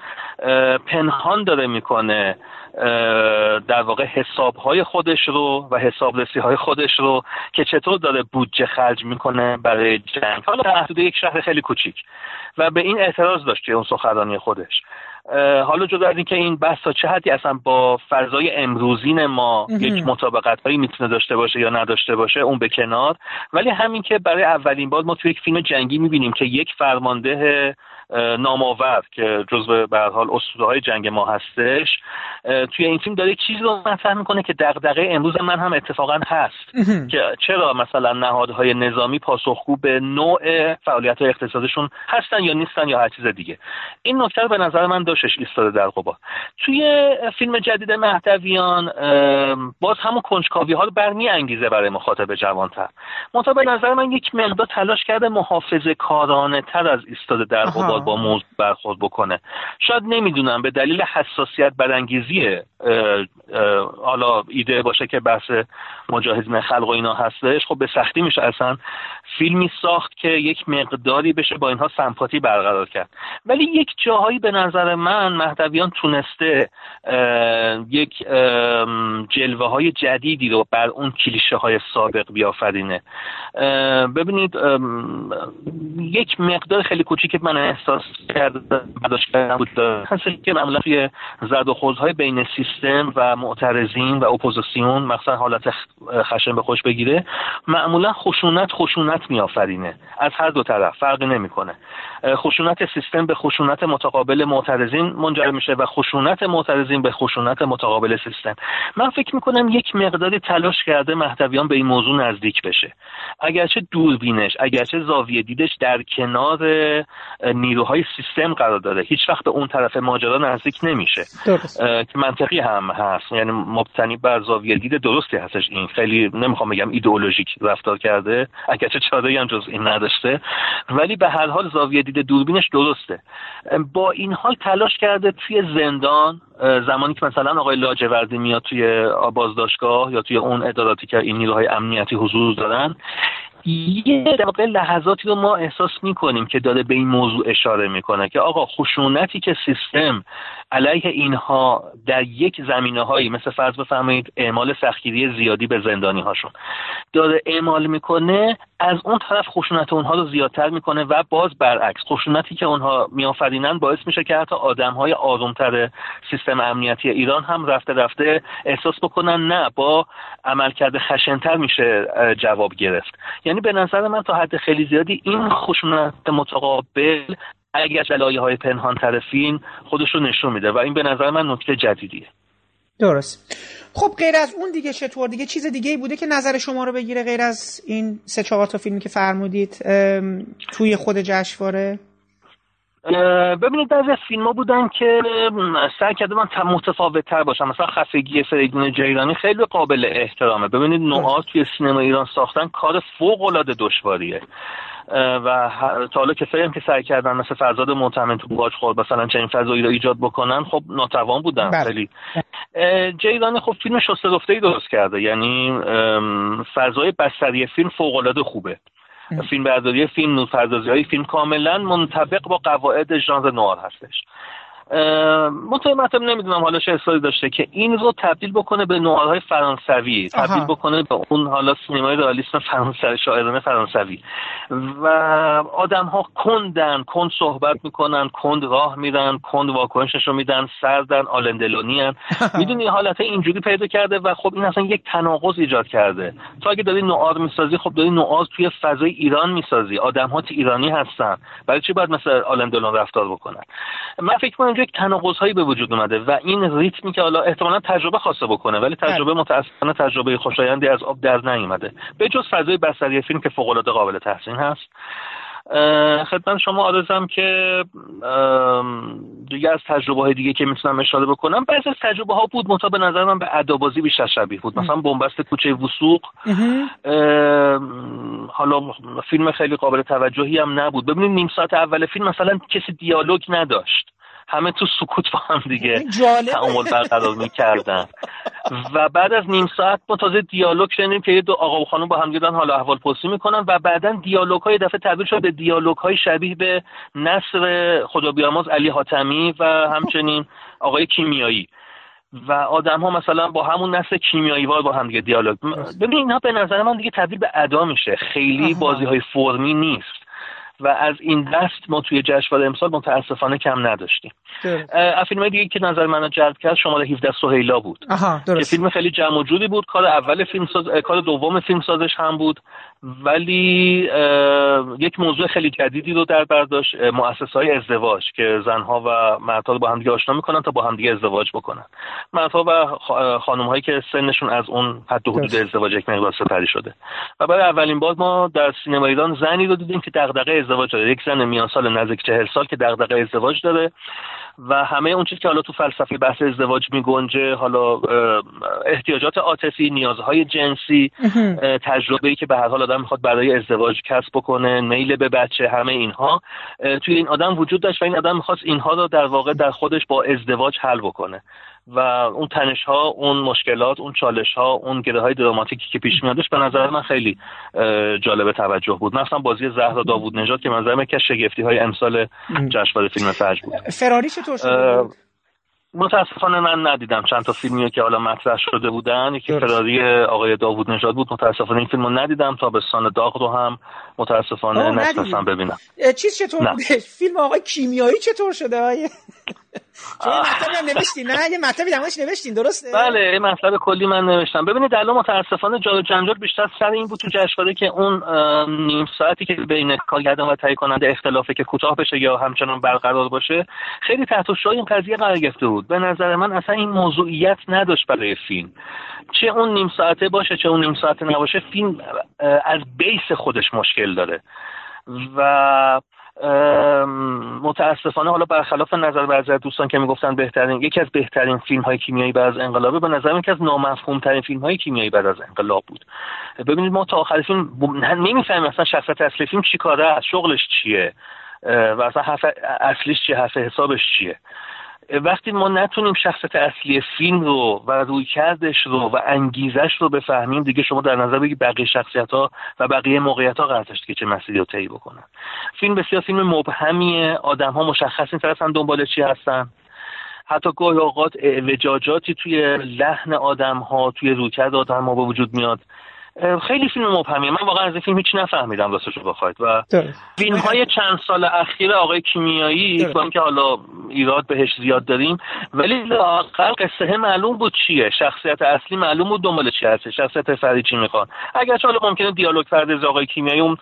پنهان داره می‌کنه در واقع حسابهای خودش رو و حسابرسی های خودش رو که چطور داره بودجه خرج می‌کنه برای جنگ؟ حالا در حدود یک شهر خیلی کوچیک و به این اعتراض داشت اون سخنرانی خودش. حالا جدا از اینکه این بحث تا چه حدی اصلا با فضای امروزین ما یک مطابقت هایی می‌تونه داشته باشه یا نداشته باشه اون به کنار. ولی همین که برای اولین بار ما توی یک فیلم جنگی می‌بینیم که یک فرمانده نامآور که جزو به حال اسطوره های جنگ ما هستش. توی این فیلم داره چیزی رو مطرح می‌کنه که دغدغه امروز من هم اتفاقا هست. که چرا مثلا نهادهای نظامی پاسخگو به نوع فعالیت های اقتصادشون هستن یا نیستن یا هر چیز دیگه. این نکته رو به نظر من داشتش ایستاده در قبا. توی فیلم جدید مهدویان باز همون کنجکاوی ها رو برمی انگیزه برای مخاطب جوانتر. منتها به نظر من یک مقدار تلاش کرده محافظه کارانه تر از ایستاده در قبا. با موضوع برخورد بکنه. شاید نمی‌دونم به دلیل حساسیت برانگیزی حالا ایده باشه که بحث مجاهدین خلق و اینا هستش. خب به سختی میشه اصلا فیلمی ساخت که یک مقداری بشه با اینها سمپاتی برقرار کرد. ولی یک جاهایی به نظر من مهدویان تونسته یک جلوه های جدیدی رو بر اون کلیشه های سابق بیافرینه. ببینید یک مقدار خیلی کوچیک من احساس کردم برداشت کردم بود هست که معمولا توی زد و خوردهای بین سیستم و معترضین و اپوزیسیون مثلا حالت خشن به خودش بگیره معمولا خشونت خشونت میآفرینه. از هر دو طرف فرقی نمی‌کنه. خشونت سیستم به خشونت متقابل معترضین منجر میشه و خشونت معترضین به خشونت متقابل سیستم. من فکر می‌کنم یک مقداری تلاش کرده مهدویان به این موضوع نزدیک بشه. اگرچه دوربینش اگرچه زاویه دیدش در کنار نیروهای سیستم قرار داره هیچ وقت به اون طرف ماجرا نزدیک نمیشه. که منطقی هم هست. یعنی مبتنی بر زاویه دید درستی هستش این. خیلی نمی‌خوام بگم ایدئولوژیک رفتار کرده. اگرچه چاره هم جز این نداشته. ولی به هر حال زاویه دید دوربینش درسته. با این حال تلاش کرده توی زندان زمانی که مثلا آقای لاجوردی میاد توی بازداشتگاه یا توی اون اداراتی که این نیروهای امنیتی حضور دارن یه در لحظاتی رو ما احساس می‌کنیم که داره به این موضوع اشاره می‌کنه که آقا خشونتی که سیستم علیه اینها در یک زمینه هایی مثل فرض بفرمایید اعمال سختگیری زیادی به زندانی هاشون داره اعمال می‌کنه از اون طرف خشونت اونها رو زیادتر می‌کنه و باز برعکس خشونتی که اونها میآفرینن باعث میشه که حتی آدم های آرومتر سیستم امنیتی ایران هم رفته رفته احساس بکنن نه با عملکرد خشنتر میشه جواب گرفت. یعنی به نظر من تا حد خیلی زیادی این خشونت متقابل اگر جلایه های پنهان تر فیلم خودش رو نشون میده و این به نظر من نکته جدیدیه. درست. خب غیر از اون دیگه چطور؟ دیگه چیز دیگه ای بوده که نظر شما رو بگیره غیر از این سه چهار تا فیلمی که فرمودید توی خود جشنواره؟ ببینید بعضی از فیلم ها بودن که سعی کرده من متفاوت تر باشم مثلا خفگی فریدون جیرانی خیلی قابل احترامه. ببینید نوعات توی سینما ایران ساختن کار فوق العاده دشواریه و تا حالا کسایی هم که سعی کردن مثل فرزاد معتمن تو باج خورد مثلا چنین فضایی رو ایجاد بکنن خب ناتوان بودن بله. خیلی. جیرانی خب فیلم شسته ای درست کرده. یعنی فضای بستری فیلم فوق العاده خوبه. فیلم برداری فیلم های فیلم کاملا منطبق با قواعد ژانر نوار هستش. مطمئن نمی‌دونم حالا چه اصراری داشته که این رو تبدیل بکنه به نوارهای فرانسوی تبدیل بکنه به اون حالا سینمای رئالیسم فرانسوی شاعرانه فرانسوی. و آدم ها کندن کند صحبت می‌کنن کند راه میرن کند واکنشش رو میدن سردن آلندلونی می‌دونی حالت اینجوری پیدا کرده و خب این اصلا یک تناقض ایجاد کرده. تو اگه داری نوار می‌سازی خب داری نوار توی فضای ایران می‌سازی. آدم ها ایرانی هستن. برای چی باید مثل آلندلون رفتار بکنن؟ من فکر اونجا یک تناقض هایی به وجود اومده و این ریتمی که حالا احتمالا تجربه خواسته بکنه ولی تجربه بله. متاسفانه تجربه خوشایندی از آب در نیومده. به جز فضای بصری فیلم که فوق العاده قابل تحسین هست. خدمت شما آرزم که دیگه از تجربه های دیگه که می‌تونم اشاره بکنم بعضی از تجربه ها بود مطابق به نظر من به ادابازی بیشتر شبیه بود. مثلا بنبست کوچه وسوق حالا فیلم خیلی قابل توجهی هم نبود. ببینید نیم ساعت اول فیلم مثلا کسی دیالوگ نداشت. همه تو سکوت با هم دیگه تعامل برقرار می‌کردن. و بعد از نیم ساعت ما تازه دیالوگ شنیدیم که یه دو آقا و خانم با هم دیدن حالا احوال پرسی می‌کنن و بعدا دیالوگ های دفعه تبدیل شد به دیالوگ های شبیه به نصر خدا بیامرز علی حاتمی و همچنین آقای کیمیایی. و آدم ها مثلا با همون نسل کیمیایی وار با هم دیگه دیالوگ. ببین اینا به نظر من دیگه تبدیل به ادا میشه. خیلی بازی های فرمی نیست. و از این دست ما توی جشنواره امسال متاسفانه کم نداشتیم. فیلم دیگه که نظر منو جلب کرد شماره 17 سهیلا بود. آها درست. که فیلم خیلی جمع جوری بود. کار اول فیلم ساز... کار دوم فیلم سازش هم بود. ولی یک موضوع خیلی جدیدی رو در برداشت مؤسسه های ازدواج که زنها و مردها رو با هم دیگه آشنا می‌کنن تا با هم دیگه ازدواج بکنن. مردها و خانم هایی که سنشون از اون حد و حدود ازدواج یک مقدار سپری شده. و برای اولین بار ما در سینما ایران زنی رو دیدیم که دغدغه ازدواج داره. یک زن میان سال نزدیک چهل سال که دغدغه ازدواج داره. و همه اون چیزی که حالا تو فلسفه بحث ازدواج میگنجه حالا احتیاجات عاطفی نیازهای جنسی تجربه ای که به هر حال آدم می‌خواد برای ازدواج کسب بکنه میل به بچه همه اینها. توی این آدم وجود داشت و این آدم می‌خواست اینها رو در واقع در خودش با ازدواج حل بکنه. و اون تنش ها اون مشکلات اون چالش ها اون گره های دراماتیکی که پیش میادش به نظر من خیلی جالب توجه بود. مثلا بازی زهرا داوود نژاد که منظرم یکی از شگفتی های امسال جشنواره فیلم فجر بود. فراری چطور شده متاسفانه من ندیدم. چند تا فیلمی که حالا مطرح شده بودن. یکی فراری آقای داوود نژاد بود. متاسفانه این فیلمو ندیدم. تابستان داغ رو هم متاسفانه نتونستم ببینم. چیز چطور بوده؟ فیلم آقای کیمیایی چطور شده؟ شما مطلبی هم نوشتین نه؟ یه مطلبی درمونش نوشتین؟ درسته؟ بله یه مطلب کلی من نوشتم. ببینید الان متاسفانه جار جنجال بیشتر سر این بود تو جشنواره که اون نیم ساعتی که بین کارگردان و تهیه کننده اختلافه که کوتاه بشه یا همچنان برقرار باشه خیلی تحت شعاع این قضیه قرار گرفته بود. به نظر من اصلا این موضوعیت نداشت برای فیلم. چه اون نیم ساعته باشه چه اون نیم ساعته نباشه فیلم از بیس خودش مشکل داره. و متاسفانه حالا برخلاف نظر بعضی از دوستان که می‌گفتن بهترین یکی از بهترین فیلم های کیمیایی بعد از انقلابه به نظر یکی از نامفهوم ترین فیلم های کیمیایی بعد از انقلاب بود. ببینید ما تا آخر فیلم نمی‌فهمیم اصلا شخصیت اصلی فیلم چی کاره است شغلش چیه و اصلا حرف اصلیش چیه حرف حسابش چیه. وقتی ما نتونیم شخصیت اصلی فیلم رو و روی کردش رو و انگیزش رو بفهمیم دیگه شما در نظر بگید بقیه شخصیت ها و بقیه موقعیت ها قرار که چه مسیری رو طی بکنن. فیلم بسیار فیلم مبهمیه آدم ها مشخص نیست اصلا دنبال چی هستن. حتی گاهی اوقات وجاجاتی توی لحن آدم ها توی رویکرد آدم ها به وجود میاد. خیلی فیلم مبهمیه من واقعا از این فیلم هیچ نفهمیدم راستش بخواید. و فیلم های چند سال اخیر آقای کیمیایی با اینکه حالا ایراد بهش زیاد داریم ولی لاقل قصه معلوم بود چیه. شخصیت اصلی معلوم بود دنبال چی هست. شخصیت فردی چی می‌خواد. اگر حالا ممکنه دیالوگ فرد آقای کیمیایی اون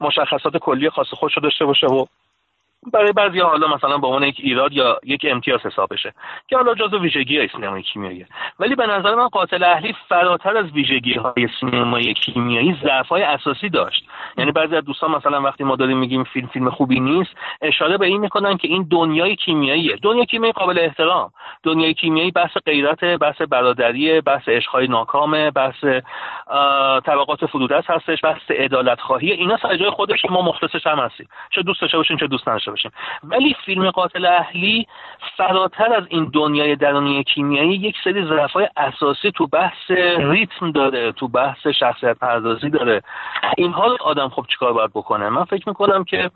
مشخصات کلی خاص خودشو داشته باشه و برای بعضی حالا مثلا به عنوان یک ایراد یا یک امتیاز حساب بشه که حالا جزو ویژگی سینمای کیمیایی. ولی به نظر من قاتل اهلی فراتر از ویژگی های سینمای کیمیایی ضعف های اساسی داشت. یعنی بعضی از دوستان مثلا وقتی ما داریم میگیم فیلم فیلم خوبی نیست اشاره به این می‌کنن که این دنیای کیمیاییه. دنیای کیمیایی قابل احترام. دنیای کیمیایی بحث غیرت بحث برادری بحث عشقهای ناکامه بحث طبقات فرودست هستش بحث عدالت خواهی اینا سر جای خودش ما مختصش هم هستیم. چه دوست داشته باشین چه دوست نداشته ولی فیلم قاتل اهلی فراتر از این دنیای درونی کیمیایی یک سری ضعفای اساسی تو بحث ریتم داره تو بحث شخصیت پردازی داره. اینها آدم خب چیکار باید بکنه؟ من فکر می‌کنم که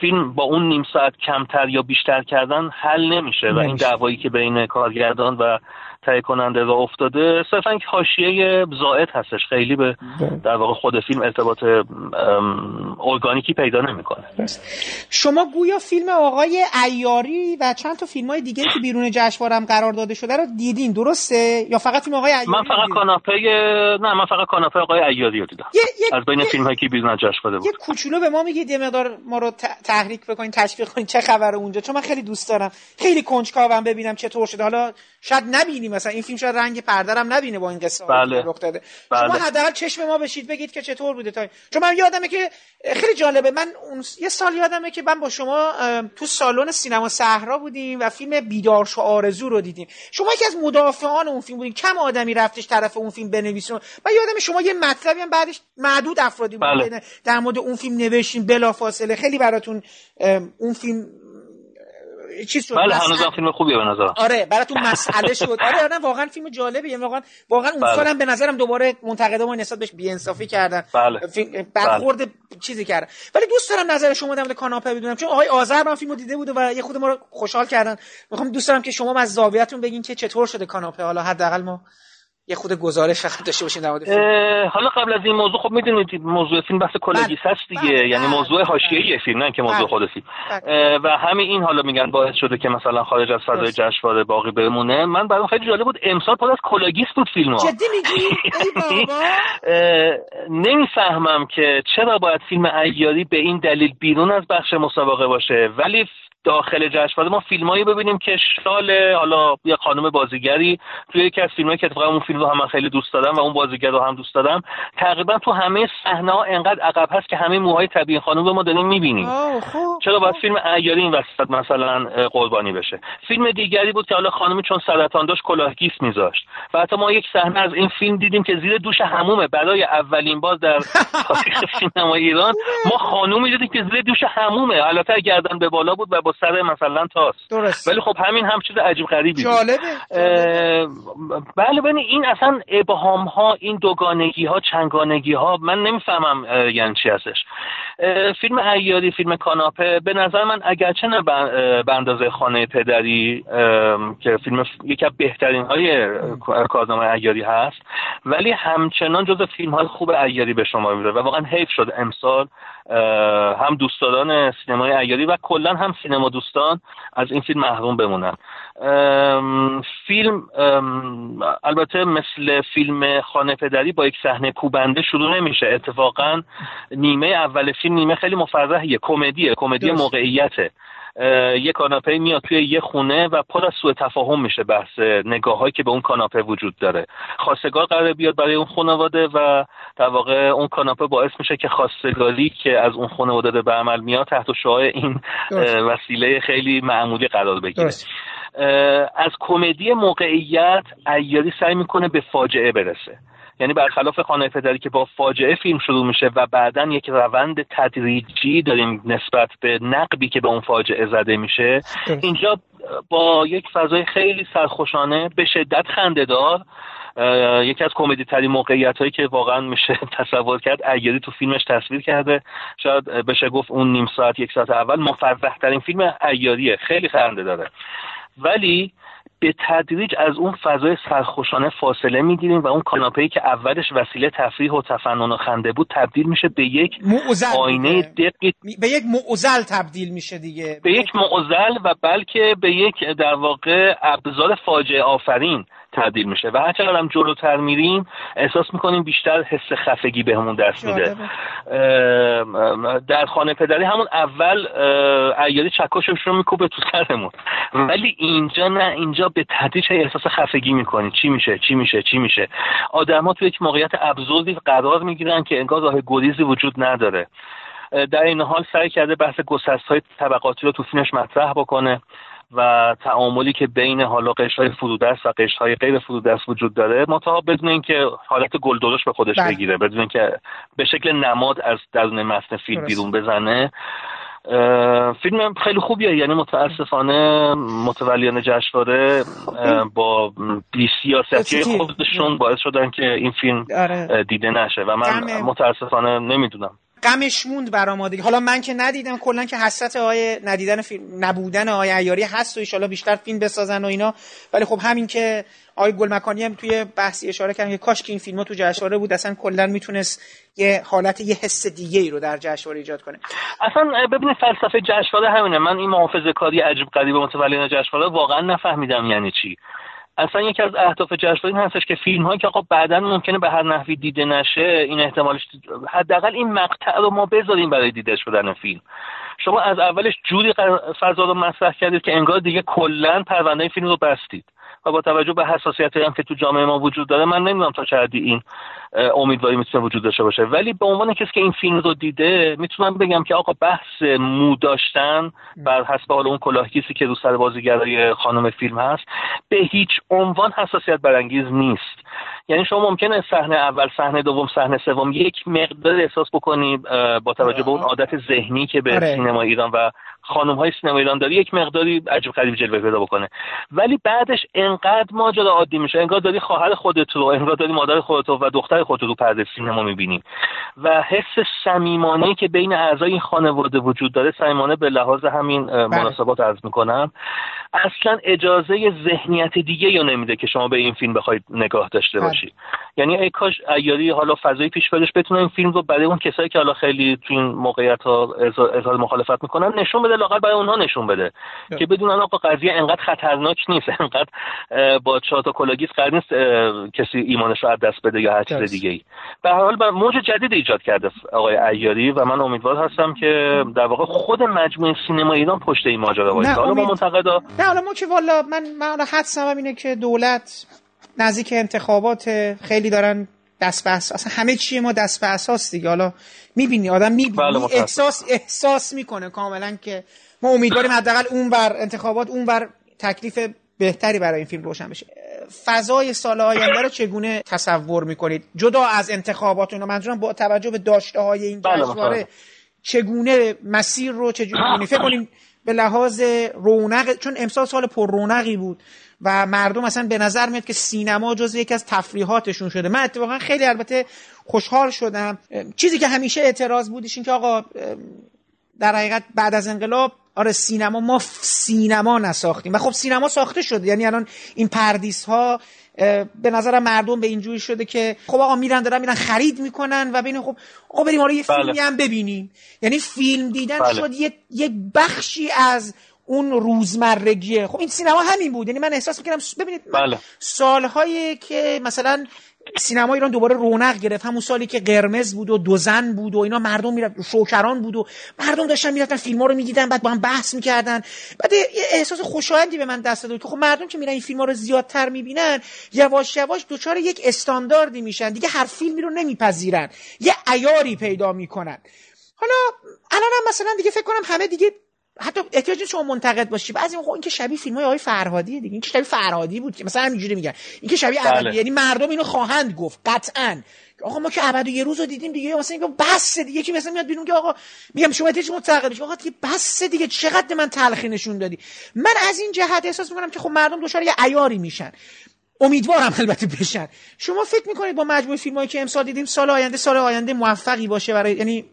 فیلم با اون نیم ساعت کمتر یا بیشتر کردن حل نمیشه و این دعوایی که بین کارگردان و تهیه کننده را افتاده صرفا حاشیه زائد هستش. خیلی به بله. در واقع خود فیلم ارتباط ارگانیکی پیدا نمی‌کنه. شما گویا فیلم آقای ایاری و چند تا فیلم های دیگه که بیرون جشنواره قرار داده شده رو دیدین درسته؟ یا فقط فیلم آقای ایاری من فقط کاناپه نه من فقط کاناپه آقای ایاری رو دیدم. از بین فیلم هایی که بیرون جشنواره بود. یه کوچولو به ما میگید یه مقدار ما رو تحریک بکنین تشویق کنین چه خبره اونجا چون من خیلی دوست دارم. خیلی کنجکاوم ببینم چطور شده. حالا شاید نبینیم مثلا این فیلم شاید رنگ پرده هم نبینه با این قصه بله. رخ داده. بله. شما حداقل چشم ما بشید بگید که چطور بوده تا چون من یادمه که خیلی جالبه. من اون یه سال یادمه که من با شما تو سالن سینما صحرا بودیم و فیلم بیدار آرزو رو دیدیم. شما یکی از مدافعان اون فیلم بودین. کم آدمی رفتش طرف اون فیلم بنویسون. و یادم شما یه مطلبی هم بعدش معدود افرادی بله. در مورد اون فیلم نوشتین. بلافاصله. خیلی براتون اون فیلم چیز شد؟ بله هنوز فیلم خوبیه به نظر آره براتون مسئله شد. آره آره واقعا فیلم جالبیه. یعنی واقعا واقعا اون بله. سالم به نظرم دوباره منتقدا ما نسبت بهش بی‌انصافی کردن. بله. برخورد بله. چیزی کردن. ولی دوست دارم نظر شما در مورد کاناپه بدونم. چون آقای آذر من فیلمو دیده بوده و یه خرده ما رو خوشحال کردن. می‌خوام دوست دارم که شما از زاویه‌تون بگین که چطور شده کاناپه. حالا حداقل ما یه خرده گزارش فقط داشته باشیم در مورد حالا قبل از این موضوع خب می‌دونید موضوع فیلم بحث کلاه‌گیس بله. هست دیگه بله. یعنی موضوع بله. حاشیه‌ای فیلم نه که موضوع بله. خود فیلم و همین این حالا میگن باعث شده که مثلا خارج از فضای جشنواره باقی بمونه من برام خیلی جالب بود امسال پر از کلاه‌گیس بود فیلم ها جدی میگی نمی‌فهمم که چرا باید فیلم عیاری به این دلیل بیرون از بخش مسابقه باشه ولی داخل جشنواره ما فیلمایی ببینیم که شال حالا یه خانم بازیگری توی یکی از فیلمایی که اتفاقا اون فیلم رو هم من خیلی دوست دارم و اون بازیگر رو هم دوست دارم تقریبا تو همه صحنه ها انقدر عقب هست که همه موهای طبیعی خانم رو ما داریم می‌بینیم. چرا باید فیلم عیاری این وسط مثلا قربانی بشه. فیلم دیگری بود که حالا خانمی چون سرطان داشت کلاهگیس میذاشت. و حتی ما یک صحنه از این فیلم دیدیم که زیر دوش همومه برای اولین بار در تاریخ سینما ایران ما خانومی دیدیم که زیر دوش همومه البته گردن به بالا بود و با سر مثلا تاست. درست ولی خب همین هم چیز عجیب غریبی جالبه. بله ببین این اصلا ابهام ها این دوگانگی ها چنگانگی ها من نمی‌فهمم یعنی چی هستش. فیلم ایاری فیلم کاناپه به نظر من اگرچه نه به اندازه خانه پدری که فیلم یکی از بهترین های کارنامه ایاری هست ولی همچنان جز فیلم های خوب ایاری به شما میره و واقعا حیف شد امسال هم دوستداران سینمای ایاری و کلا هم سینما دوستان از این فیلم محروم بمونن. فیلم البته مثل فیلم خانه پدری با یک صحنه کوبنده شروع نمیشه. اتفاقا نیمه اول فیلم نیمه خیلی مفرحیه کمدیه کمدی موقعیته. یه کاناپه میاد توی یه خونه و پر از سوء تفاهم میشه بحث نگاه که به اون کاناپه وجود داره. خواستگار قرار بیاد برای اون خانواده و در واقع اون کاناپه باعث میشه که خواستگاری که از اون خانواده به عمل میاد تحت شعاع این وسیله خیلی معمولی قرار بگیره. از کمدی موقعیت ایاری سعی می‌کنه به فاجعه برسه. یعنی برخلاف خانه پدری که با فاجعه فیلم شروع میشه و بعدا یک روند تدریجی داریم نسبت به نقبی که به اون فاجعه زده میشه اینجا با یک فضای خیلی سرخوشانه به شدت خندهدار یکی از کمدی ترین موقعیت هایی که واقعا میشه تصور کرد ایاری تو فیلمش تصویر کرده. شاید بشه گفت اون نیم ساعت یک ساعت اول مفرح ترین فیلم ایاریه خیلی خنده داره ولی به تدریج از اون فضای سرخوشانه فاصله می‌گیریم و اون کاناپه‌ای که اولش وسیله تفریح و تفنن و خنده بود تبدیل میشه به یک آینه دقیق به یک معضل تبدیل میشه دیگه. به یک معضل و بلکه به یک در واقع ابزار فاجعه آفرین. تبدیل میشه. و هرچقدر هم جلوتر میریم احساس می‌کنیم بیشتر حس خفگی بهمون دست میده. در خانه پدری همون اول ایالی چکاشش رو میکوبه تو سرمون. ولی اینجا نه اینجا به تدریج احساس خفگی می‌کنیم چی میشه چی میشه چی میشه. آدما تو یک موقعیت ابزوردی قرار می‌گیرن که انگار راه گریزی وجود نداره. در این حال سعی کرده بحث گسست های طبقاتی رو تو فیلمش مطرح بکنه. و تعاملی که بین حالا قشرهای فرودست و قشرهای غیر فرودست وجود داره منتها بدون اینکه حالت گلدرش به خودش بله. بگیره بدون اینکه به شکل نماد از درون متن فیلم بیرون بزنه فیلم خیلی خوبیه. یعنی متاسفانه متولیان جشنواره با بی سیاستی خودشون باعث شدن که این فیلم آره. دیده نشه. و من متاسفانه نمی‌دونم. غمش موند برام دیگه. حالا من که ندیدم کلا که حسرت آقای ندیدن فیلم نبودن آقای عیاری هست و ان بیشتر فیلم بسازن و اینا. ولی خب همین که آقای گلمکانی هم توی بحثی اشاره کردن که کاش که این فیلم ها تو جشنواره بود اصلا کلا می‌تونست یه حالت یه حس دیگه ای رو در جشنواره ایجاد کنه. اصلا ببینید فلسفه جشنواره همینه. من این محافظه کاری عجیب غریب متولیان جشنواره واقعا نفهمیدم یعنی چی. اصلا یکی از اهداف جشنواره این هستش که فیلم هایی که آقا بعدا ممکنه به هر نحوی دیده نشه این احتمالش حداقل این مقطع رو ما بذاریم برای دیده شدن فیلم. شما از اولش جوری فضا رو مطرح کردید که انگار دیگه کلا پرونده فیلم رو بستید. و با توجه به حساسیت هم که تو جامعه ما وجود داره من نمی‌دونم تا چه حدی این امیدواری می‌تونه وجود داشته باشه. ولی به عنوان کسی که این فیلم رو دیده می‌تونم بگم که آقا بحث مو داشتن بر حسب حال اون کلاهگیسی که رو سر بازیگرای خانم فیلم هست به هیچ عنوان حساسیت برانگیز نیست. یعنی شما ممکنه صحنه اول صحنه دوم صحنه سوم یک مقدار احساس بکنید با توجه به اون عادت ذهنی که به آره. سینما ایران و خانم های سینما ایران داری یک مقداری عجب غریب جلوه پیدا بکنه ولی بعدش انقدر ماجرا عادی میشه انگار داری خواهر خودت رو انگار داری مادر خودت و دختر خودت رو پرده سینما می‌بینی و حس صمیمانه که بین اعضای این خانواده وجود داره صمیمانه به لحاظ همین بله. مناسبات عرض می‌کنم اصلا اجازه ذهنیت دیگه رو نمیده که شما به این فیلم بخواید نگاه داشته بله. باشی یعنی ای کاش عیاری حالا فضای پیش بتونه این فیلم رو برای اون کسایی که حالا خیلی تو این موقعیت ها اظهار مخالفت می‌کنن نشون بده لااقل برای اونها نشون بده. که بدونن آقا قضیه انقدر خطرناک نیست انقدر با چهار کلاه‌گیس قرار نیست کسی ایمانش رو از دست بده یا هر چیز دیگه ای به هر حال موج جدید ایجاد کرده آقای ایاری و من امیدوار هستم که در واقع خود مجموعه سینما ایران پشت این ماجرا وایسه حالا با منتقدا نه حالا ما که والا من من حدسم اینه که دولت نزدیک انتخابات خیلی دارن دست به اصلا همه چیه ما دست به اساس دیگه. حالا می‌بینی آدم می‌بینی بله احساس احساس می‌کنه کاملا که ما امیدواریم حداقل اون بر انتخابات اون بر تکلیف بهتری برای این فیلم روشن بشه. فضای سال آینده رو چگونه تصور می‌کنید؟ جدا از انتخابات اینا منظورم با توجه به داشته های این بله، جشنواره چگونه مسیر رو چجوری فکر کنیم به لحاظ رونق چون امسال سال پر رونقی بود. و مردم اصلا به نظر میاد که سینما جز یکی از تفریحاتشون شده. من اتفاقا خیلی البته خوشحال شدم. چیزی که همیشه اعتراض بودش این که آقا در حقیقت بعد از انقلاب آره سینما ما سینما نساختیم. و خب سینما ساخته شده یعنی الان این پردیس ها به نظر مردم به اینجوری شده که خب آقا میرن دارن میرن خرید می‌کنن و ببینیم خب آقا بریم آره یه بله. فیلمی هم ببینیم. یعنی فیلم دیدن بله. شد یک بخشی از اون روزمرگیه خب این سینما همین بود. یعنی من احساس می‌کنم ببینید بله. سالهایی که مثلا سینما ایران دوباره رونق گرفت همون سالی که قرمز بود و دوزن بود و اینا مردم می‌رفت شوکران بود و مردم داشتن می‌رفتن فیلم ها رو می‌دیدن بعد با هم بحث می‌کردن. بعد یه احساس خوشایندی به من دست داد که خب مردم که میرن این فیلم ها رو زیادتر می‌بینن یواش یواش دچار یک استانداردی میشن. دیگه هر فیلمی رو نمیپذیرن. یه عیاری پیدا می‌کنن. حالا الان هم مثلا دیگه فکر کنم همه دیگه حتی احتیاج شما منتقد باشی. بعضی موقع این که شبیه فیلم های آقای فرهادی دیگه. این که شبیه فرهادی بود. که مثلا همینجوری میگن. این که شبیه بله. یعنی مردم اینو خواهند گفت. قطعا. آقا ما که ابد یه روز رو دیدیم دیگه. مثلا اینکه بس دیگه. کی مثلا میاد بیرون که آقا میگم شما احتیاج منتقد باشی آقا دیگه بس دیگه. چقدر من تلخی نشون دادی؟ من از این جهت احساس می‌کنم که خب مردم دچار یه عیاری میشن. امیدوارم البته بشن. شما فکر می‌کنید با مجموعه فیلمایی که امسال دیدیم سال آینده سال آینده موفقی باشه برای یعنی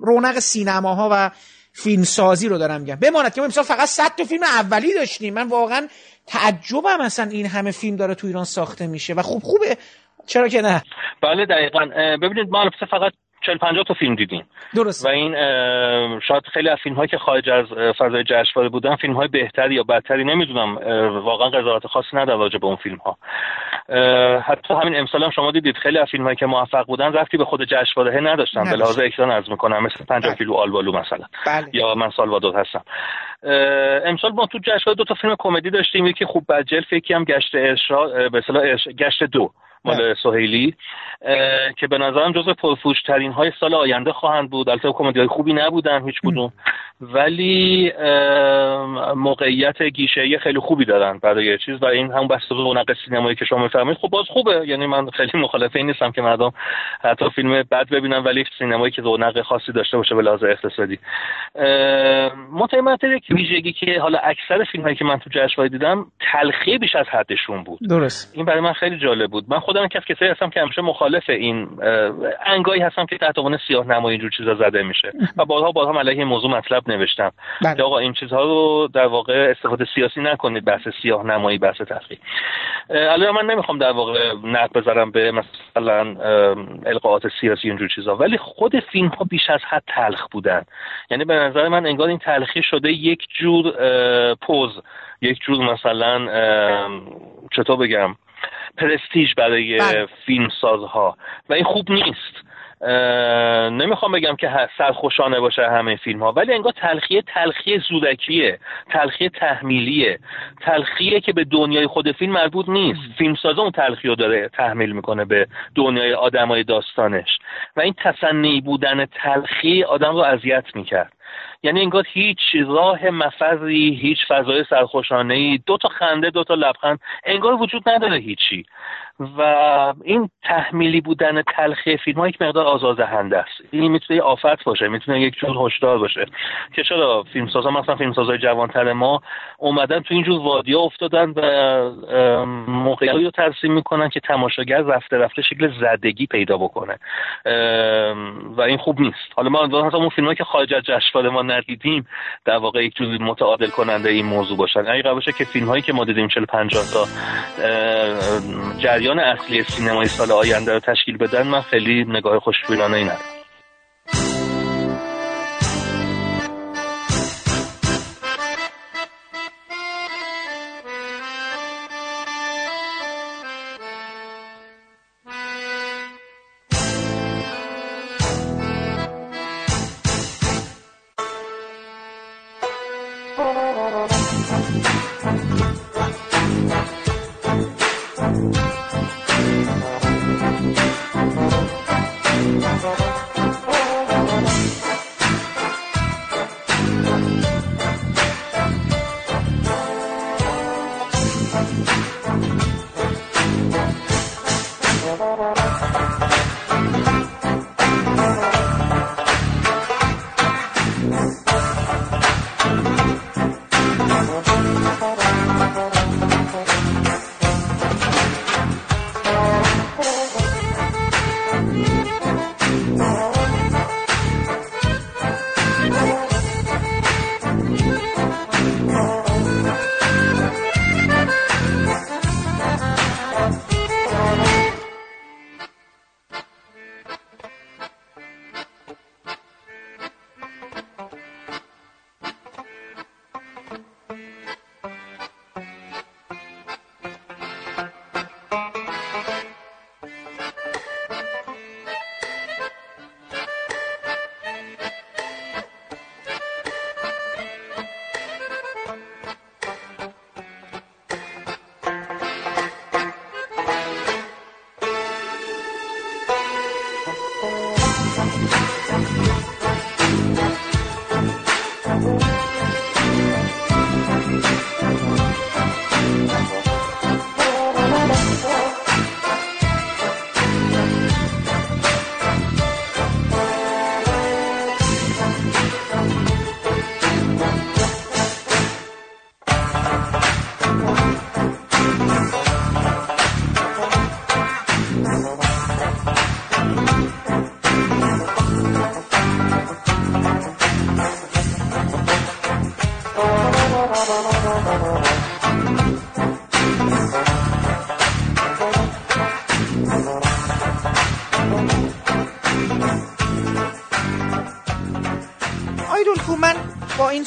رونق سینماها و فیلم سازی رو دارم میگم. بماند که ما امسال فقط 100 تا فیلم اولی داشتیم. من واقعا تعجبم مثلا این همه فیلم داره تو ایران ساخته میشه و خوب خوبه. چرا که نه؟ بله دقیقا. ببینید ما فقط 40 50 تا فیلم دیدیم. درست. و این شاید خیلی از فیلم هایی که خارج از فضای جشنواره بودن فیلم های بهتری یا بدتری نمی‌دونم واقعا قضاوت خاصی ندارم راجع به اون فیلم ها حتی همین امسال هم شما دیدید خیلی از فیلم هایی که موفق بودن رفتی به خود جشنواره نداشتن به لحاظ اکران از می‌کنم مثل 50 بله. کیلو آلبالو مثلا بله. یا من سالوادور هستم امسال ما تو جشنواره دو تا فیلم کمدی داشتیم یکی خوب بجل فکری هم گشت ارشاد به گشت دو مال بله. سهیلی که به نظرم جز پرفروش ترین های سال آینده خواهند بود. البته کمدی های خوبی نبودن هیچ کدوم. ولی موقعیت گیشه خیلی خوبی دارن برای چیز و این هم بحث رونق سینمایی که شما میفرمایید. خب باز خوبه. یعنی من خیلی مخالف این نیستم که مردم حتی فیلم بد ببینن ولی سینمایی که رونق خاصی داشته باشه به لحاظ اقتصادی. متأمل یک ویژگی که حالا اکثر فیلم هایی که من تو جشنواره دیدم تلخی بیش از حدشون بود. درست. این برای من خیلی جالب بود. من خودم کس کسی هستم که همیشه مخالف این انگایی هستم که تحت عنوان سیاه نمایی اینجور چیزا زده میشه. و بارها بارها علیه این موضوع مطلب نوشتم بله. که آقا این چیزها رو در واقع استفاده سیاسی نکنید بحث سیاه نمایی بحث تفریح الان من نمی‌خوام در واقع نقد بذارم به مثلا القاءات سیاسی اینجور چیزا ولی خود فیلم ها بیش از حد تلخ بودن. یعنی به نظر من انگار این تلخی شده یک جور پوز. یک جور مثلا چطور بگم؟ پرستیژ برای بله. فیلم سازها و این خوب نیست. نمی‌خوام بگم که سرخوشانه باشه همه فیلم ها ولی انگار تلخیه تلخیه زودکیه تلخیه تحمیلیه. تلخیه که به دنیای خود فیلم مربوط نیست. فیلم سازه اون تلخی رو داره تحمیل می‌کنه به دنیای آدمای داستانش. و این تصنعی بودن تلخی آدم رو اذیت می‌کرد. یعنی انگار هیچ راه مفری هیچ فضای سرخوشانه ای دو تا خنده دو تا لبخند انگار وجود نداره هیچی. و این تحمیلی بودن تلخی فیلم ها یک مقدار آزاردهنده است. این می‌تونه آفت باشه می‌تونه یک جور هشدار باشه. که چرا فیلمسازا مثلا فیلمسازای جوانتر ما اومدن تو اینجور وادیا افتادن و موقعیتی رو ترسیم می‌کنن که تماشاگر رفته رفته شکل زدگی پیدا بکنه. و این خوب نیست. حالا ما اون فیلم که خارج از جشنواره ما ندیدیم در واقع یک جور متعادل کننده این موضوع باشن. اگه باشه که فیلم هایی که ما دیدیم 40 50 تا جریان اصلی سینمای سال آینده رو تشکیل بدن من خیلی نگاه خوشبینانه ای ندارم.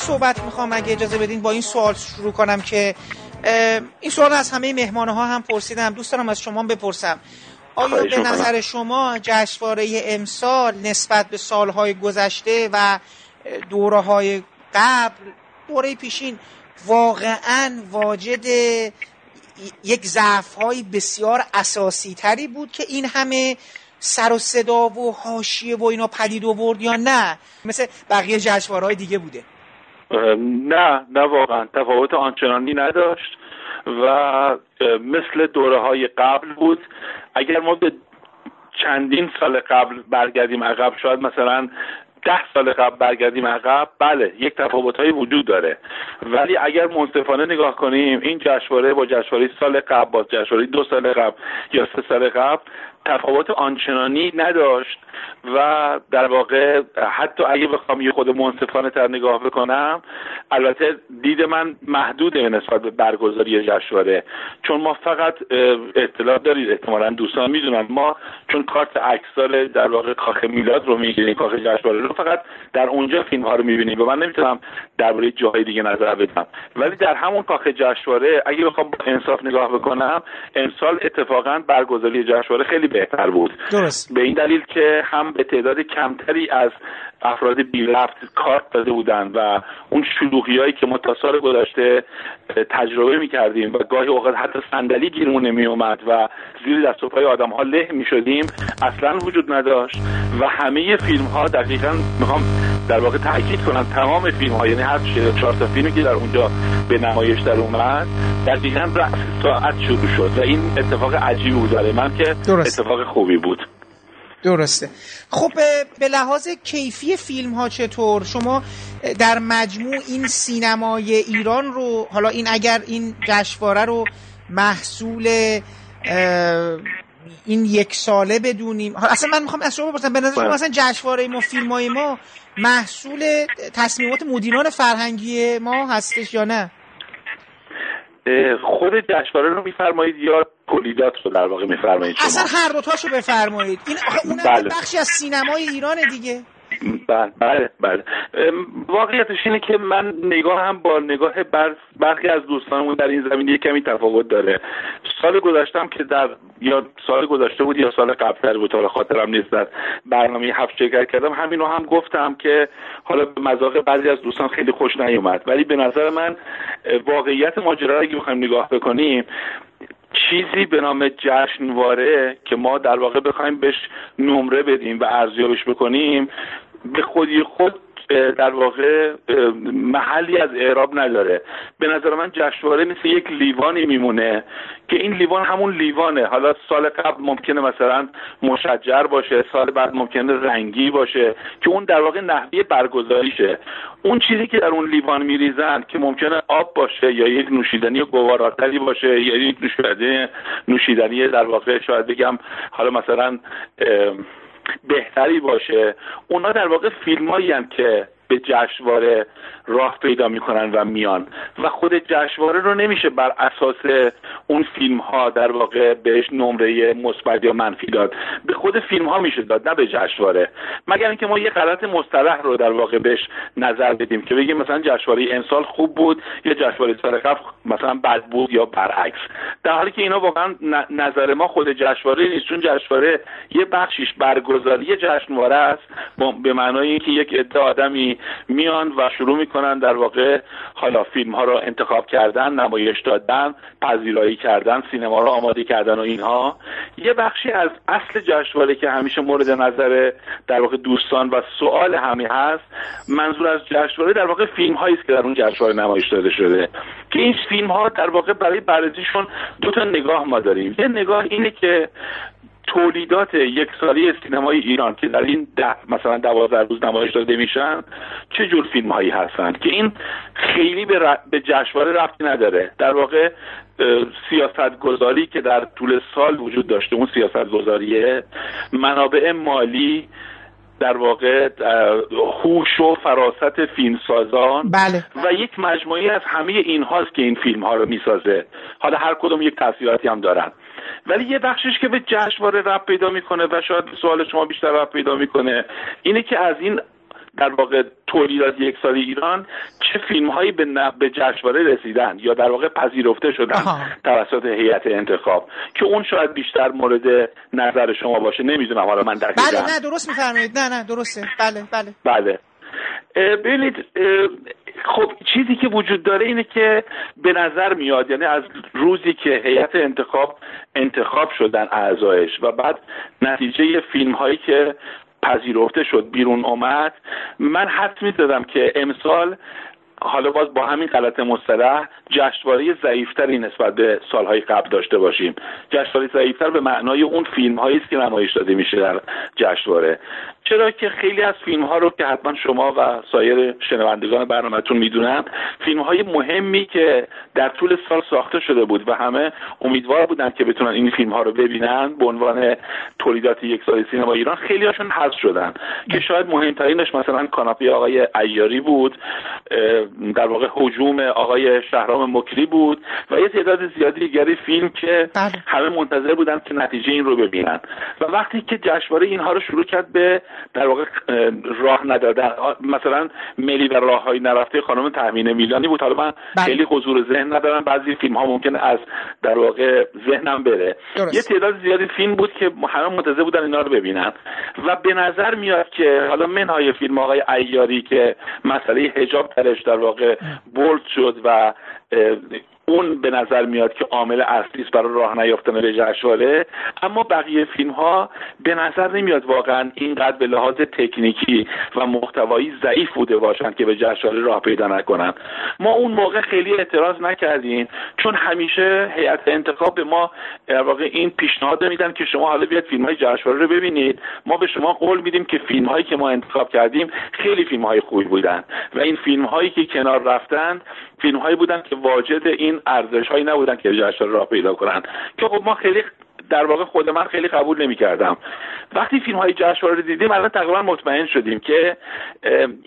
صحبت می‌خوام. اگه اجازه بدین با این سوال شروع کنم که این سوال از همه مهمان ها هم پرسیدم. دوست دارم از شما بپرسم. آیا به نظر شما جشنواره امسال نسبت به سالهای گذشته و دوره های قبل دوره پیشین واقعا واجد یک ضعف های بسیار اساسی تری بود که این همه سر و صدا و حاشیه و اینا پدید آورد یا نه؟ مثل بقیه جشنواره‌های دیگه بوده. نه نه واقعا. تفاوت آنچنانی نداشت و مثل دوره های قبل بود. اگر ما به چندین سال قبل برگردیم عقب شاید مثلا ده سال قبل برگردیم عقب بله یک تفاوت های وجود داره. ولی اگر منصفانه نگاه کنیم این جشنواره با جشنواره سال قبل با جشنواره دو سال قبل یا سه سال قبل تفاوت آنچنانی نداشت و در واقع حتی اگه بخوام یه خود منصفانه تر نگاه بکنم البته دید من محدوده نسبت به برگزاری جشنواره. چون ما فقط اطلاع دارید احتمالا دوستان می‌دونن. ما چون کارت اکثر در واقع کاخ میلاد رو می‌گیریم کاخ جشنواره رو فقط در اونجا فیلم ها رو می‌بینیم. و من نمی‌تونم درباره جاهای دیگه نظر بدم ولی در همون کاخ جشنواره اگه بخوام با انصاف نگاه بکنم امسال اتفاقا برگزاری جشنواره خیلی بهتر بود درست. به این دلیل که هم به تعداد کمتری از افراد بی رفت کارت داده بودن و اون شلوغی هایی که ما تا سال گذشته تجربه می کردیم و گاهی اوقات حتی صندلی گیرمون نمی اومد و زیر دست و پای آدم ها له می شدیم اصلا وجود نداشت و همه فیلم ها دقیقا می‌خوام در واقع تاکید کنم تمام فیلم ها یعنی هر چهار تا فیلمی که در اونجا به نمایش در اومد دقیقا رأس ساعت شروع شد و این اتفاق عجیبی بود من که درست. اتفاق خوبی بود درسته. خب به لحاظ کیفی فیلم ها چطور؟ شما در مجموع این سینمای ایران رو حالا این اگر این جشنواره رو محصول این یک ساله بدونیم. اصلا من می‌خوام از شما بپرسم به نظر شما اصلا جشنواره ما فیلم های ما محصول تصمیمات مدیران فرهنگی ما هستش یا نه؟ خود جشنواره رو میفرمایید یا تولیدات رو در واقع میفرمایید اصلا هر دوتاشو بفرمایید. این اون بله. بخشی از سینمای ایرانه دیگه. بله بله بله. واقعیتش اینه که من نگاه هم با نگاه برخی از دوستانمون در این زمینه کمی تفاوت داره. سال گذشتم که در یا سال گذشته بود یا سال قبل بود حالا خاطرم نیست در برنامه هفت شرکت کردم همینو هم گفتم که حالا به مذاق بعضی از دوستان خیلی خوش نیومد. ولی به نظر من واقعیت ماجرا اگه بخوایم نگاه بکنیم چیزی به نام جشنواره که ما در واقع بخوایم بهش نمره بدیم و ارزیابیش بکنیم به خودی خود در واقع محلی از اعراب نداره. به نظر من جشنواره مثل یک لیوانی میمونه که این لیوان همون لیوانه. حالا سال قبل ممکنه مثلا مشجر باشه سال بعد ممکنه رنگی باشه که اون در واقع نحوه برگزاریشه. اون چیزی که در اون لیوان میریزن که ممکنه آب باشه یا یک نوشیدنی گواراتری باشه یا یک نوشیدنی نوشیدنی در واقع شاید بگم حالا مثلا بهتری باشه. اونا در واقع فیلم که به جشنواره راه پیدا می‌کنن و میان. و خود جشنواره رو نمیشه بر اساس اون فیلم ها در واقع بهش نمره مثبت یا منفی داد. به خود فیلم ها میشه داد نه به جشنواره. مگر اینکه ما یه غلط مصطلح رو در واقع بهش نظر بدیم که بگیم مثلا جشنواره امسال خوب بود یا جشنواره سال قبل مثلا بد بود یا برعکس. در حالی که اینا واقعا نظر ما خود جشنواره نیست چون جشنواره یه بخشیش برگزاری جشنواره است به معنای اینکه یک عده آدمی میان و شروع می‌کنن در واقع حالا فیلم ها رو انتخاب کردن نمایش دادن پذیرایی کردن سینما رو آماده کردن و اینها. یه بخشی از اصل جشنواره که همیشه مورد نظر در واقع دوستان و سوال همی هست منظور از جشنواره در واقع فیلم هایی است که در اون جشنواره نمایش داده شده. که این فیلم ها در واقع برای بررسیشون دو تا نگاه ما داریم. یه نگاه اینه که تولیدات یک سالی سینمای ایران که در این ده مثلا دوازده روز نمایش داده میشن چه جور فیلم هایی هستن؟ که این خیلی به, ر... به جشنواره رفتی نداره. در واقع سیاست گذاری که در طول سال وجود داشته اون سیاست گذاریه منابع مالی در واقع هوش و فراست فیلمسازان. بله. و یک مجموعی از همه این هاست که این فیلم ها رو می‌سازه. حالا هر کدوم یک تاثیراتی هم دارن. ولی یه بخشش که به جشنواره رب پیدا می‌کنه و شاید سوال شما بیشتر رب پیدا می‌کنه اینه که از این در واقع تولیدات یک سال ایران چه فیلم هایی به, به جشنواره رسیدن یا در واقع پذیرفته شدن توسط هیئت انتخاب که اون شاید بیشتر مورد نظر شما باشه نمی‌دونم. حالا من دقیقا بله نه درست میفرمایید. نه نه درسته. بله بله. بله. ببینید خب چیزی که وجود داره اینه که به نظر میاد یعنی از روزی که هیئت انتخاب انتخاب شدن اعضایش و بعد نتیجه فیلم هایی که پذیرفته شد بیرون اومد من حد می‌زدم که امسال حالا باز با همین غلط مصطلح جشنواره ضعیفتری نسبت به سالهای قبل داشته باشیم. جشنواره ضعیفتر به معنای اون فیلم هایی است که نمایش داده میشه در جشنواره. چرا که خیلی از فیلم ها رو که حتما شما و سایر شنوندگان برنامهتون می‌دونن فیلم های مهمی که در طول سال ساخته شده بود و همه امیدوار بودن که بتونن این فیلم ها رو ببینن به عنوان تولیدات یک سال سینما ایران خیلی هاشون حذف شدن. که شاید مهمترینش مثلا کاناپی آقای ایاری بود در واقع حجوم آقای شهرام مکری بود و یه تعداد زیادی دیگری فیلم که بله. همه منتظر بودن که نتیجه این رو ببینن. و وقتی که جشنواره اینها رو شروع کرد به در واقع راه ندادن مثلا ملی و راه های نرفته خانم تامین میلانی بود. حالا من بله. خیلی حضور ذهن ندارم. بعضی فیلم ها ممکنه از در واقع ذهنم بره. یه تعداد زیادی فیلم بود که همه منتظر بودن اینا رو ببینن. و به نظر میاد که حالا منهای فیلم آقای ایاری که مسئله حجاب درش در واقع بولد شد و اون به نظر میاد که عامل اصلی است برای راه نیافتن جشنواره اما بقیه فیلم ها به نظر نمیاد واقعا اینقدر به لحاظ تکنیکی و محتوایی ضعیف بوده باشند که به جشنواره راه پیدا نکنن. ما اون موقع خیلی اعتراض نکردیم چون همیشه هیئت انتخاب به ما واقع این پیشنهاد میدن که شما حالا بیاد فیلم های جشنواره رو ببینید. ما به شما قول میدیم که فیلم هایی که ما انتخاب کردیم خیلی فیلم های خوبی بودن و این فیلم هایی که کنار رفتن فیلم هایی بودن که واجد این ارزش هایی نبودن که جشنواره راه پیدا کنن. که خب ما خیلی در واقع خود من خیلی قبول نمی کردم وقتی فیلم های جشنواره رو دیدیم الان تقریبا مطمئن شدیم که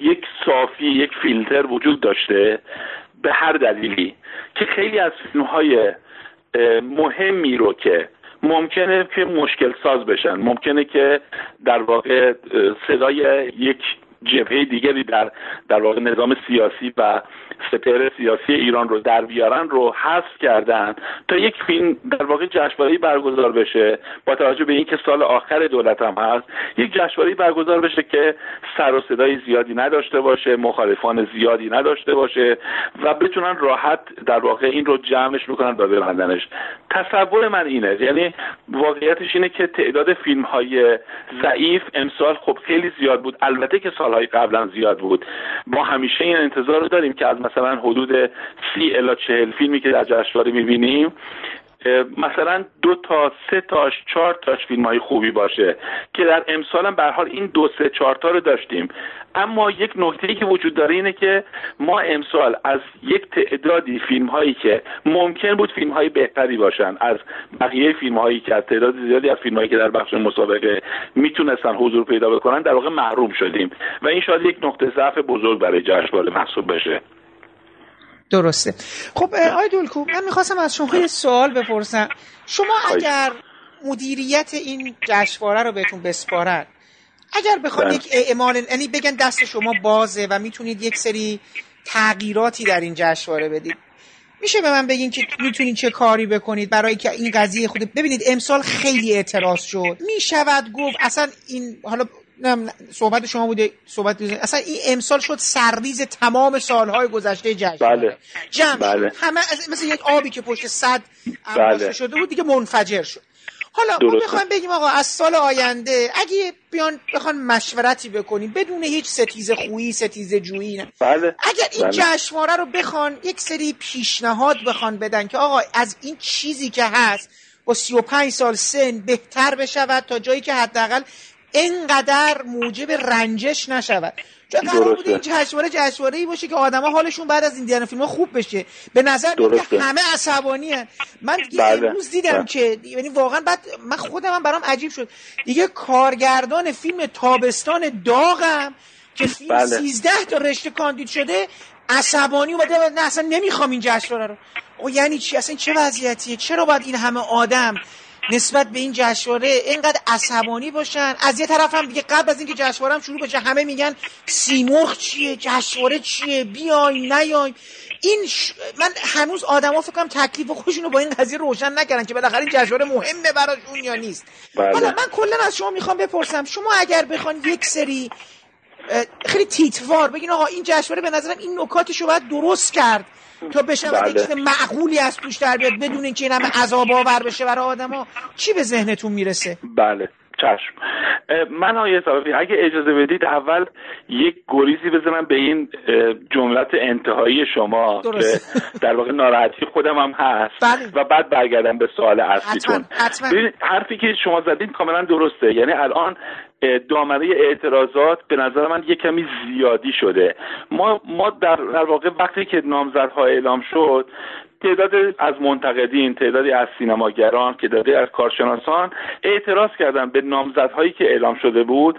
یک صافی یک فیلتر وجود داشته به هر دلیلی. که خیلی از فیلم های مهمی رو که ممکنه که مشکل ساز بشن ممکنه که در واقع صدای یک جبهه دیگری در در واقع نظام سیاسی و سپهر سیاسی ایران رو در بیارن رو حذف کردن تا یک فیلم در واقع جشنواره برگزار بشه. با توجه به اینکه سال آخر دولت هم هست یک جشنواره برگزار بشه که سر و صدای زیادی نداشته باشه مخالفان زیادی نداشته باشه و بتونن راحت در واقع این رو جمعش بکنن و ببندنش. تصور من اینه یعنی واقعیتش اینه که تعداد فیلم های ضعیف امسال خب خیلی زیاد بود. البته که سالهای قبلا زیاد بود. ما همیشه این انتظار رو داریم که از مثلا حدود سی الا چهل فیلمی که در جشنواره می‌بینیم مثلا دو تا سه تاش چهار تاش فیلم های خوبی باشه که در امسال هم به حال این دو سه چهار تا رو داشتیم. اما یک نکته که وجود داره اینه که ما امسال از یک تعدادی فیلم هایی که ممکن بود فیلم های بهتری باشن از بقیه فیلم هایی که از تعداد زیادی از فیلم هایی که در بخش مسابقه می‌تونستن حضور پیدا بکنن در واقع محروم شدیم. و این شاید یک نقطه ضعف بزرگ برای جشنواره محسوب بشه. درسته. خب آقای دولکو من می‌خواستم از شما یه سوال بپرسم. شما اگر مدیریت این جشنواره رو بهتون بسپارن اگر بخواد یک اعمال یعنی بگن دست شما بازه و می‌تونید یک سری تغییراتی در این جشنواره بدید میشه به من بگین که می‌تونید چه کاری بکنید برای که این قضیه خود ببینید امسال خیلی اعتراض شد. می‌شود گفت اصلا این حالا صحبت شما بوده صحبت بوده. اصلا این امسال شد سرریز تمام سالهای گذشته جشن بله. جمع بله. همه مثل یک آبی که پشت صد بله. شده بود دیگه منفجر شد حالا ما بخوایم بگیم آقا از سال آینده اگه بیان بخوان مشورتی بکنیم بدون هیچ ستیز خویی ستیز جویی نه بله. اگر این بله. جشنواره رو بخوان یک سری پیشنهاد بخوان بدن که آقا از این چیزی که هست با 35 سال سن بهتر بشود تا جایی که حداقل اینقدر موجب رنجش نشود چون قرار بود این جشنواره جشنواره ای باشه که آدما حالشون بعد از این دیدن فیلم خوب بشه به نظر میاد که همه عصبانی هن. من دیگه بله. امروز دیدم بله. که یعنی واقعا بعد من خودم هم برام عجیب شد دیگه کارگردان فیلم تابستان داغم که فیلم بله. 13 تا رشته کاندید شده عصبانی اومده نه اصلا نمی‌خوام این جشنواره رو او یعنی چی اصلا چه وضعیتیه چرا باید این همه آدم نسبت به این جشنواره اینقدر عصبانی باشن. از یه طرف هم دیگه قبل از اینکه جشنواره هم شروع بشه همه میگن سیمرغ چیه جشنواره چیه بیاین نیاین. این ش... من هنوز آدما فکر کنم تکلیف خودشون رو با این قضیه روشن نکردن که بالاخره این جشنواره مهمه براشون یا نیست. بله. حالا من کلا از شما می‌خوام بپرسم شما اگر بخوان یک سری خیلی تیتوار بگین آقا این جشنواره به نظرم این نکاتش رو باید درست کرد. تا بشه بله. چیز معقولی از توش در بیاد بدون اینکه این همه عذاب آور بشه برای آدما چی به ذهنتون می‌رسه بله چشم من آیه صافی اگه اجازه بدید اول یک گریزی بزنم به این جملت انتهایی شما درست. که در واقع ناراحتی خودم هم هست بله. و بعد برگردم به سوال اصلیتون حتما. حرفی که شما زدید کاملا درسته یعنی الان دامنه اعتراضات به نظر من یه کمی زیادی شده ما ما در, در واقع وقتی که نامزدها اعلام شد تعداد از منتقدین تعدادی از سینماگران تعدادی از کارشناسان اعتراض کردن به نامزدهایی که اعلام شده بود.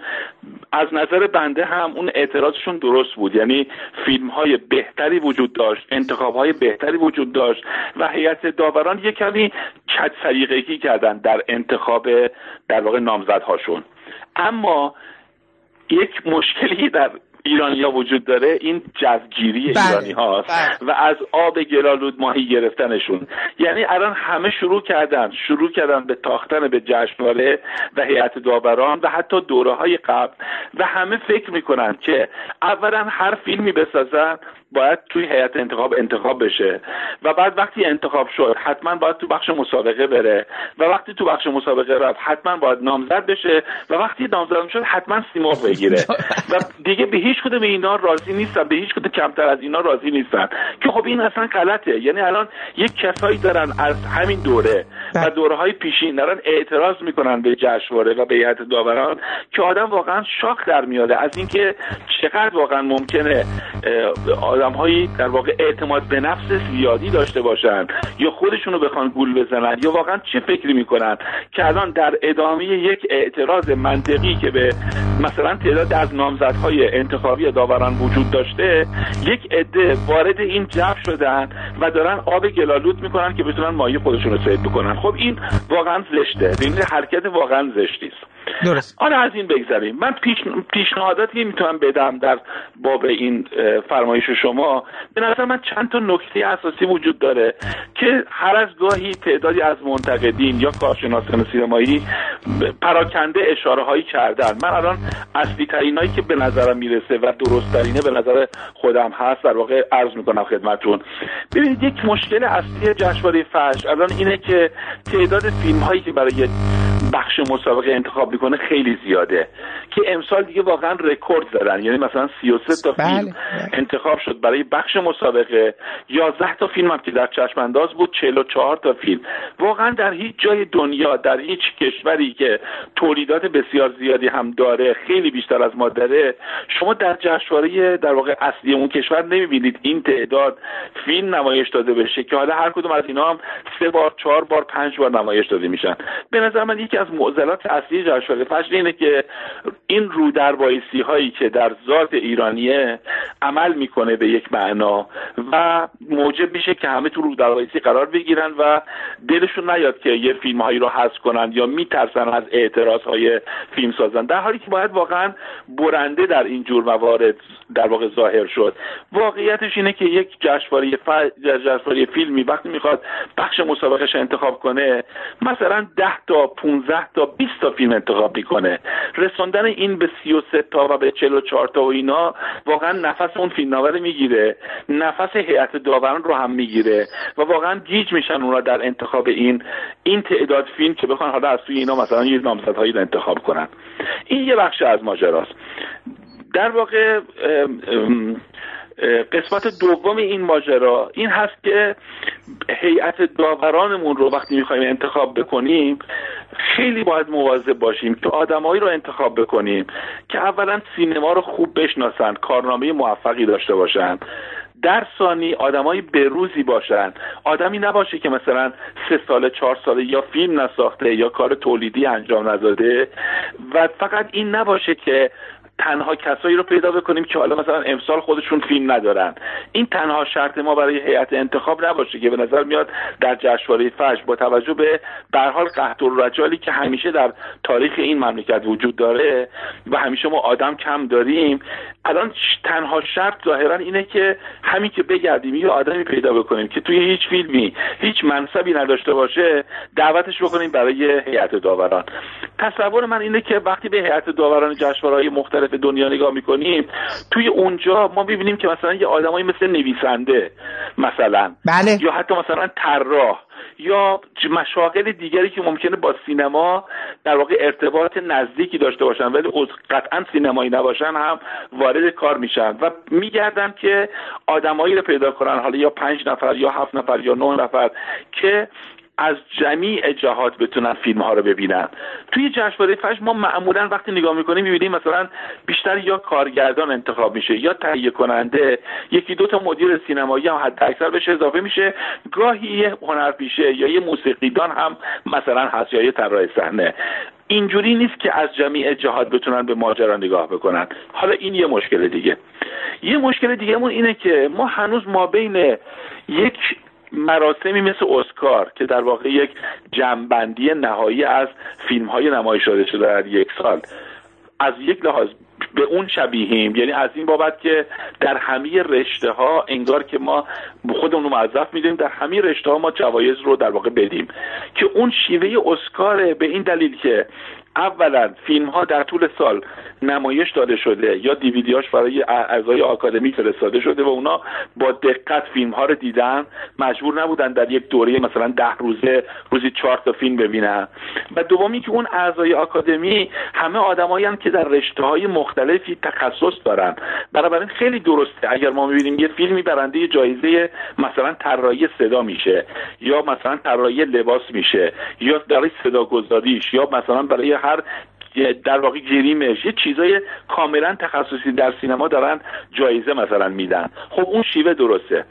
از نظر بنده هم اون اعتراضشون درست بود. یعنی فیلم های بهتری وجود داشت انتخاب های بهتری وجود داشت و هیئت داوران یک کمی کج سلیقگی کردن در انتخاب در واقع نامزدهاشون. اما یک مشکلی در ایرانیا وجود داره این جزگیری بله. ایرانی هاست بله. و از آب گلالود ماهی گرفتنشون یعنی الان همه شروع کردن شروع کردن به تاختن به جشنواره و هیئت داوران و حتی دوره های قبل و همه فکر می‌کنن که اولا هر فیلمی بسازن باید توی هیئت انتخاب انتخاب بشه. و بعد وقتی انتخاب شد حتما باید تو بخش مسابقه بره. و وقتی تو بخش مسابقه رفت حتما باید نامزد بشه. و وقتی نامزد شد حتما سیمرغ بگیره. و دیگه به هیچ کدوم اینا راضی نیستن. به هیچ کدوم کمتر از اینا راضی نیستن. که خب این اصلا غلطه. یعنی الان یک کسایی دارن از همین دوره و بله. دوره های پیشین دارن اعتراض می‌کنن به جشنواره و به هیئت داوران که آدم واقعا شاخ در میاده از اینکه چقدر واقعا ممکنه آدم هایی در واقع اعتماد به نفس زیادی داشته باشن یا خودشونو بخوان گول بزنن یا واقعا چه فکری می‌کنن که الان در ادامه یک اعتراض منطقی که به مثلا تعداد از نامزدهای انتخابی داوران وجود داشته یک عده وارد این جو شدن و دارن آب گلالود می‌کنن که بتونن مایه خودشون رو سید بکنن. خب این واقعا زشته. این حرکت واقعا زشتی است. درست. آره از این بگذریم. من پیش پیشنهاداتی می‌تونم بدم در باب این فرمایش شما. به نظر من چند تا نکته اساسی وجود داره که هر از گاهی تعدادی از منتقدین یا کارشناسان سینمایی پراکنده اشاره هایی کردن. من الان اصلی ترینایی که به نظرم می‌رسه و درست ترینه به نظر خودم هست در واقع عرض می‌کنم خدمتتون. ببینید یک مشکل اصلی جشنواره فجر الان اینه که تعداد فیلم هایی که برای بخش مسابقه انتخاب می‌کنه خیلی زیاده که امسال دیگه واقعا رکورد زدن. یعنی مثلا 33 تا فیلم بله، بله. انتخاب شد. برای بخش مسابقه 11 تا فیلم هم که در چشم انداز بود 44 تا فیلم. واقعا در هیچ جای دنیا در هیچ کشوری که تولیدات بسیار زیادی هم داره خیلی بیشتر از ما داره شما در جشنواره در واقع اصلی اون کشور نمی‌بینید این تعداد فیلم نمایش داده بشه که حالا هر کدوم از اینا هم سه بار چهار بار پنج بار نمایش داده میشن. به نظر من یکی از معضلات اصلی جشنواره فجر اینه که این رو در هایی که در ذات ایرانیه عمل می‌کنه به یک معنا و موجب میشه که همه تو رو در قرار بگیرن و دلشون نیاد که یه فیلم هایی رو حذف کنن یا میترسن از اعتراض های فیلم سازن. در حالی که باید واقعا برنده در این جور موارد در واقع ظاهر شد. واقعیتش اینه که یک جشنواره جشنواره فیلمی وقتی می‌خواد بخش مسابقهش انتخاب کنه مثلا 10 تا 15 تا 20 تا فیلم انتخاب می‌کنه. رساندن این به 33 تا و به 44 تا و اینا واقعا نفس اون فیلمنامه می‌گیره. نفس هیئت داوران رو هم می‌گیره و واقعا گیج میشن اونا در انتخاب این این تعداد فیلم که بخوان حالا از توی اینا مثلا یه نامزدهایی رو انتخاب کنن. این یه بخش از ماجراست. در واقع قسمت دوم این ماجرا این هست که هیئت داورانمون رو وقتی می‌خوایم انتخاب بکنیم خیلی باید مواظب باشیم که آدمایی رو انتخاب بکنیم که اولا سینما رو خوب بشناسن کارنامه موفقی داشته باشن. در ثانی آدمای بروزی باشن. آدمی نباشه که مثلا سه ساله چهار ساله یا فیلم نساخته یا کار تولیدی انجام نداده و فقط این نباشه که تنها کسایی رو پیدا بکنیم که حالا مثلا امسال خودشون فیلم ندارن. این تنها شرط ما برای هیئت انتخاب نباشه که به نظر میاد در جشنواره فجر با توجه به به حال قحط رجالی که همیشه در تاریخ این مملکت وجود داره و همیشه ما آدم کم داریم الان تنها شرط ظاهرا اینه که همین که بگردیم یه آدمی پیدا بکنیم که توی هیچ فیلمی هیچ منصبی نداشته باشه دعوتش بکنیم برای هیئت داوران. تصور من اینه که وقتی به هیئت داوران جشنواره‌های مختلف دنیا نگاه می‌کنیم توی اونجا ما می‌بینیم که مثلا یه آدمایی مثل نویسنده مثلا بله. یا حتی مثلا طراح یا مشاغل دیگری که ممکنه با سینما در واقع ارتباط نزدیکی داشته باشن ولی قطعا سینمایی نباشن هم وارد کار میشن و میگردن که آدمایی رو پیدا کنن حالا یا پنج نفر یا هفت نفر یا نه نفر که از جمیع جهات بتونن فیلم ها رو ببینن. توی جشنواره فجر ما معمولا وقتی نگاه می‌کنیم می‌بینیم مثلا بیشتر یا کارگردان انتخاب میشه یا تهیه کننده یکی دو تا مدیر سینمایی هم حد اکثر بهش اضافه میشه. گاهی یه هنرپیشه یا یه موسیقیدان هم مثلا هست یا یه طراح صحنه. اینجوری نیست که از جمیع جهات بتونن به ماجرا نگاه بکنن. حالا این یه مشکل دیگه. یه مشکل دیگه اینه که ما هنوز ما بین یک مراسمی مثل اسکار که در واقع یک جمعبندی نهایی از فیلم های نمایش داده شده در یک سال از یک لحاظ به اون شبیهیم. یعنی از این بابت که در همه رشته ها انگار که ما خودمون رو موظف میدیم در همه رشته ها ما جوایز رو در واقع بدیم. که اون شیوه اسکاره به این دلیل که اولا فیلم ها در طول سال نمایش داده شده یا دیویدیاش برای اعضای آکادمی فرستاده شده و اونا با دقت فیلم ها رو دیدن. مجبور نبودن در یک دوره مثلا ده روزه روزی چهار تا فیلم ببینن. و دومی که اون اعضای آکادمی همه آدمایی که در رشته های مختلفی تخصص دارن. بنابراین خیلی درسته. اگر ما می‌بینیم یه فیلمی برنده جایزه مثلا طراحی صدا میشه یا مثلا طراحی لباس میشه یا در صدا گذاریش یا مثلا برای هر در واقع گریمش یه چیزای کاملا تخصصی در سینما دارن جایزه مثلا میدن. خب اون شیوه درسته.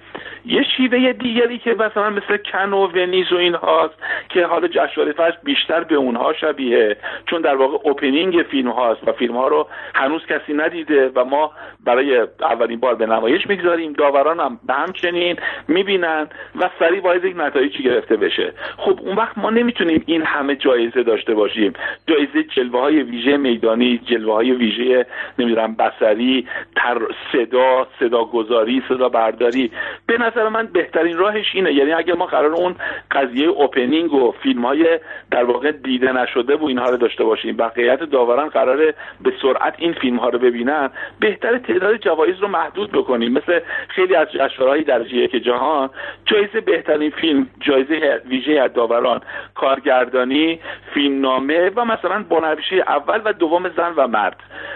یه شیوه دیگری که مثلا مثل کن و ونیز و این هاست که حالا جشنواره فجر بیشتر به اونها شبیه چون در واقع اوپنینگ فیلم هاست و فیلم ها رو هنوز کسی ندیده و ما برای اولین بار به نمایش می‌گذاریم. داوران هم به همچنین می‌بینن و سریع باید یک نتایجی گرفته بشه. خب اون وقت ما نمی‌تونیم این همه جایزه داشته باشیم. جایزه جلوه های ویژه میدانی جلوه های ویژه نمی‌دونم بسری تر صدا صدا گذاری صدا برداری به نظر من بهترین راهش اینه. یعنی اگر ما قرار اون قضیه اوپنینگ و فیلم های در واقع دیده نشده و اینها رو داشته باشیم بقیت داوران قراره به سرعت این فیلم ها رو ببینن بهتر تعداد جوایز رو محدود بکنیم. مثل خیلی از جشنواره‌های درجه یک جهان جایزه بهترین فیلم جایزه ویژه داوران کارگردانی فیلمنامه و مثلا اول و دوم زن و مرد.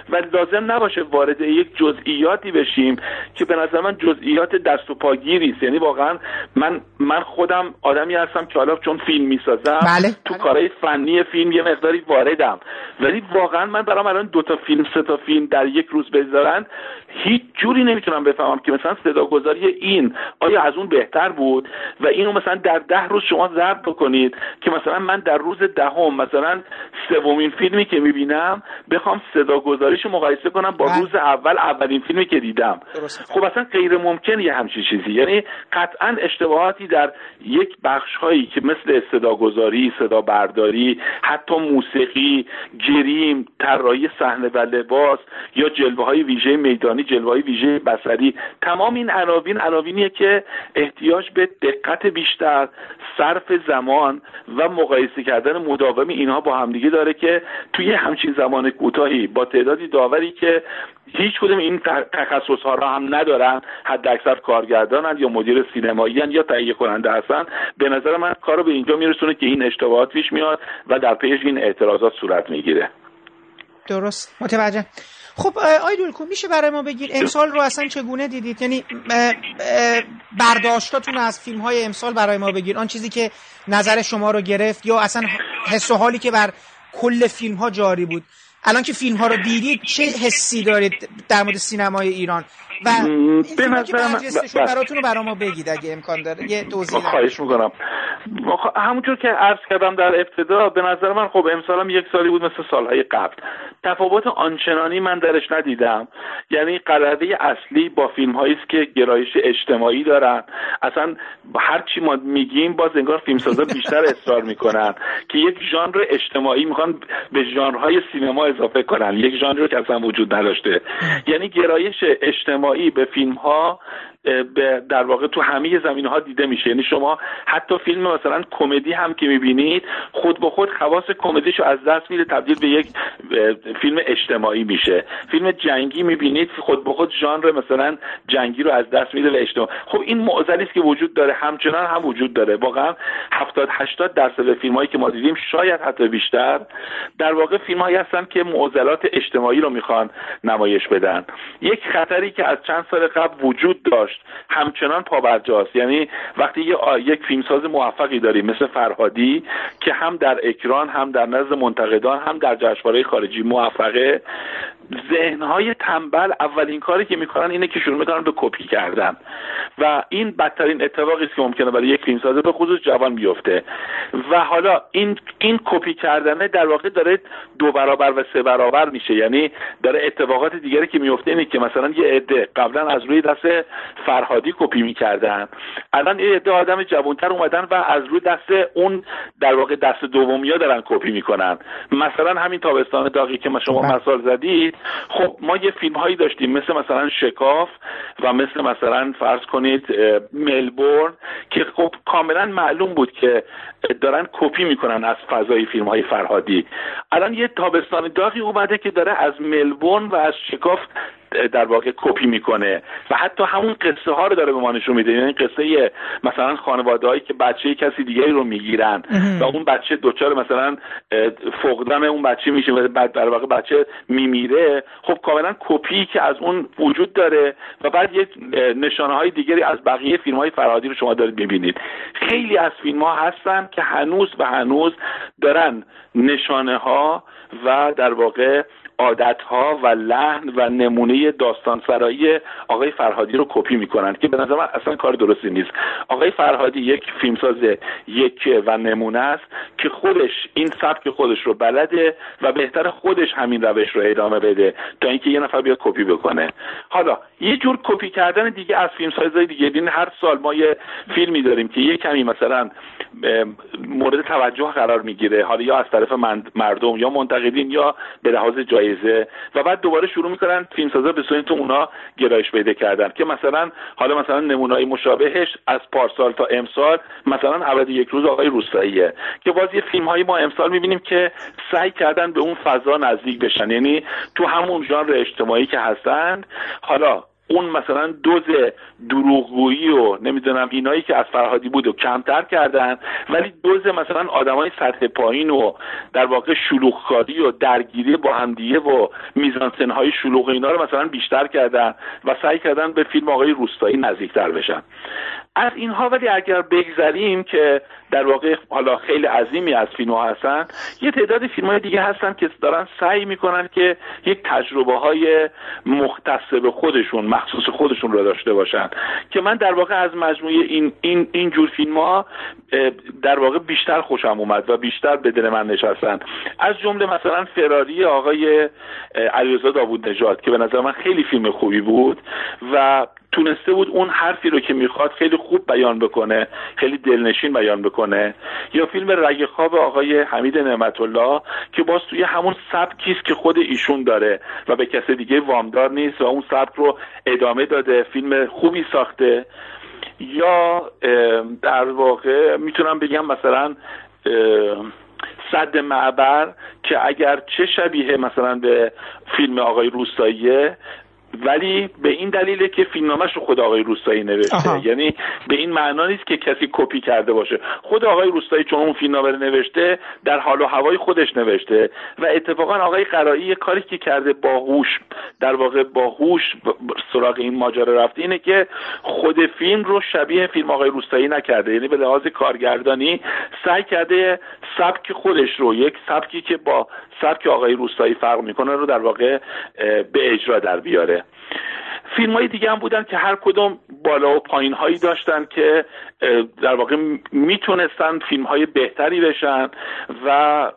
و لازم نباشه وارد یک جزئیاتی بشیم که به نظر من جزئیات دست و پاگیری است. یعنی واقعا من من خودم آدمی هستم که حالا چون فیلم می‌سازم بله. تو کارهای فنی فیلم یه مقداری واردم. ولی واقعا من برام الان دو تا فیلم سه تا فیلم در یک روز بذارن هیچ جوری نمی‌تونم بفهمم که مثلا صداگذاری این آیا از اون بهتر بود؟ و اینو مثلا در ده روز شما ضرب بکنید که مثلا من در روز دهم ده مثلا سومین فیلمی که می‌بینم بخوام صداگذاریشو مقایسه کنم با بله. روز اول اولین فیلمی که دیدم. خب اصلا غیر ممکن یه همچین چیزی. یعنی قطعا اشتباهاتی در یک بخش هایی که مثل صداگذاری صدا برداری حتی موسیقی گریم طراحی صحنه و لباس یا جلوه های ویژه میدانی جلوه های ویژه بصری تمام این عناوین عناوینیه که احتیاج به دقت بیشتر صرف زمان و مقایسه کردن مداوم اینها با همدیگه داره که توی همچین زمان کوتاهی با تعدادی داوری که هیچ کدوم این تخصص ها را هم ندارن حد اکثر کارگردانن یا مدیر سینمایی یا تهیه کننده هستن. به نظر من کار رو به اینجا میرسونه که این اشتباهات پیش میاد و در پیش این اعتراضات صورت می‌گیره. درست. متوجه. خب آی دولکو میشه برای ما بگید امسال رو اصلا چگونه دیدید؟ یعنی برداشتاتون از فیلم های امسال برای ما بگید آن چیزی که نظر شما رو گرفت یا اصلا حس و حالی که بر کل فیلم ها جاری بود. الان که فیلم ها رو دیدید چه حسی دارید در مورد سینمای ایران؟ و به نظر من براتون رو برای ما بگید اگه امکان داره. یه توضیح خواهش می‌کنم. همونجور که عرض کردم در ابتدا به نظر من خب امسالم یک سالی بود مثل سالهای قبل. تفاوت آنچنانی من درش ندیدم. یعنی قراره اصلی با فیلم هایی است که گرایش اجتماعی دارن. اصلا هر چی ما میگیم باز انگار فیلمسازا بیشتر اصرار می‌کنن که یک ژانر اجتماعی می‌خوان به ژانرهای سینما اضافه کنن. یک ژانری که اصلا وجود نداشته. یعنی گرایش اجتماعی به فیلم ها در واقع تو همه زمین ها دیده میشه. یعنی شما حتی فیلم مثلا کمدی هم که می‌بینید خود به خود خواص کمدیشو از دست میده تبدیل به یک فیلم اجتماعی میشه. فیلم جنگی می‌بینید خود به خود ژانر مثلا جنگی رو از دست میده به اجتماعی خب این معضلی است که وجود داره. همچنان هم وجود داره. واقعا 70 80 درصد فیلم هایی که ما دیدیم شاید حتی بیشتر در واقع فیلم هایی هستن که معضلات اجتماعی رو می‌خوان نمایش بدن. یک خطری که از چند سال قبل وجود داشت همچنان پابرجاست یعنی وقتی یه یک فیلمساز موفقی داریم مثل فرهادی که هم در اکران هم در نزد منتقدان هم در جشنواره خارجی موفقه ذهنهای تنبل اولین کاری که می‌کنن اینه که شروع می‌کنن به کپی کردن. و این بدترین اتفاقی است که ممکنه برای یک فیلمساز به خصوص جوان بیفته. و حالا این این کپی کردنه در واقع داره دو برابر و سه برابر میشه. یعنی داره اتفاقات دیگری که میفته اینه که مثلا یه عده قبلا از روی دست فرهادی کپی می‌کردن. الان یه عده آدم جوانتر اومدن و از روی دست اون در واقع دست دومیا دارن کپی می‌کنن. مثلا همین تابستان داغی که ما شما بله. مثال زدید خب ما یه فیلم هایی داشتیم مثل مثلا شکاف و مثل مثلا فرض کنید ملبورن که خب کاملا معلوم بود که دارن کپی می‌کنن از فضای فیلم های فرهادی. الان یه تابستان داغی اومده که داره از ملبورن و از شکاف در واقع کپی می‌کنه. و حتی همون قصه ها رو داره به ما نشون میده. یعنی قصه مثلا خانواده هایی که بچه کسی دیگری رو می‌گیرن و اون بچه دوچار مثلا فقدان اون بچه میشه و بعد در واقع بچه میمیره. خب کاملا کپی که از اون وجود داره و بعد یه نشانه های دیگری از بقیه فیلم های فرهادی رو شما دارید می‌بینید. خیلی از فیلم ها هستن که هنوز و هنوز دارن نشانه ها و در واقع عادت ها و لحن و نمونه داستان سرایی آقای فرهادی رو کپی می‌کنن که به نظر من اصلا کار درستی نیست. آقای فرهادی یک فیلمساز یک و نمونه است که خودش این سبک خودش رو بلده و بهتر خودش همین روش رو ادامه بده تا اینکه یه نفر بیاد کپی بکنه. حالا یه جور کپی کردن دیگه از فیلمسازهای دیگه این هر سال ما یه فیلمی داریم که یه کمی مثلا مورد توجه قرار می‌گیره حالا یا از طرف مردم یا منتقدین یا به لحاظ جایزه و بعد دوباره شروع می‌کنن فیلمسازا به سمت اونا گرایش پیدا کردن که مثلا حالا مثلا نمونای مشابهش از پارسال تا امسال مثلا ابد یک روز آقای روستاییه که باز یه هایی ما امسال می‌بینیم که سعی کردن به اون فضا نزدیک بشن. یعنی تو همون ژانر اجتماعی که هستند حالا اون مثلا دوز دروغگویی و نمی‌دونم اینایی که از فرهادی بود و کمتر کردن ولی دوز مثلا آدمای سطح پایین و در واقع شلوغکاری و درگیری با همدیگه و میزانسنهای شلوغ اینا رو مثلا بیشتر کردن و سعی کردن به فیلم آقای روستایی نزدیکتر بشن. از اینها ولی اگر بگذریم که در واقع حالا خیلی عظیمی از فیلم ها هستن یه تعداد فیلم های دیگه هستن که دارن سعی می‌کنن که یک تجربه های مختص به خودشون مخصوص خودشون رو داشته باشن. که من در واقع از مجموعه این این این جور فیلم ها در واقع بیشتر خوشم اومد و بیشتر به دل من نشستن. از جمله مثلا فراری آقای علیرضا داوود نژاد که به نظر من خیلی فیلم خوبی بود و تونسته بود اون حرفی رو که می‌خواد خیلی خوب بیان بکنه خیلی دلنشین بیان بکنه. یا فیلم رگ خواب آقای حمید نعمت الله که باز توی همون سبکی است که خود ایشون داره و به کس دیگه وامدار نیست و اون سبک رو ادامه داده فیلم خوبی ساخته. یا در واقع می‌تونم بگم مثلا صد معبر که اگر چه شبیه مثلا به فیلم آقای روستاییه ولی به این دلیله که فیلمنامهش رو خود آقای روستایی نوشته. آها. یعنی به این معنا نیست که کسی کپی کرده باشه. خود آقای روستایی چون اون فیلمنامه رو نوشته در حال و هوای خودش نوشته و اتفاقا آقای قرایی کاری که کرده باهوش در واقع باهوش سراغ این ماجرا رفته اینه که خود فیلم رو شبیه فیلم آقای روستایی نکرده. یعنی به لحاظ کارگردانی سعی کرده سبک خودش رو یک سبکی که با سبک آقای روستایی فرق می‌کنه رو در واقع به اجرا در بیاره. فیلم های دیگه هم بودن که هر کدوم بالا و پایین هایی داشتن که در واقع می‌تونستن فیلم های بهتری بشن و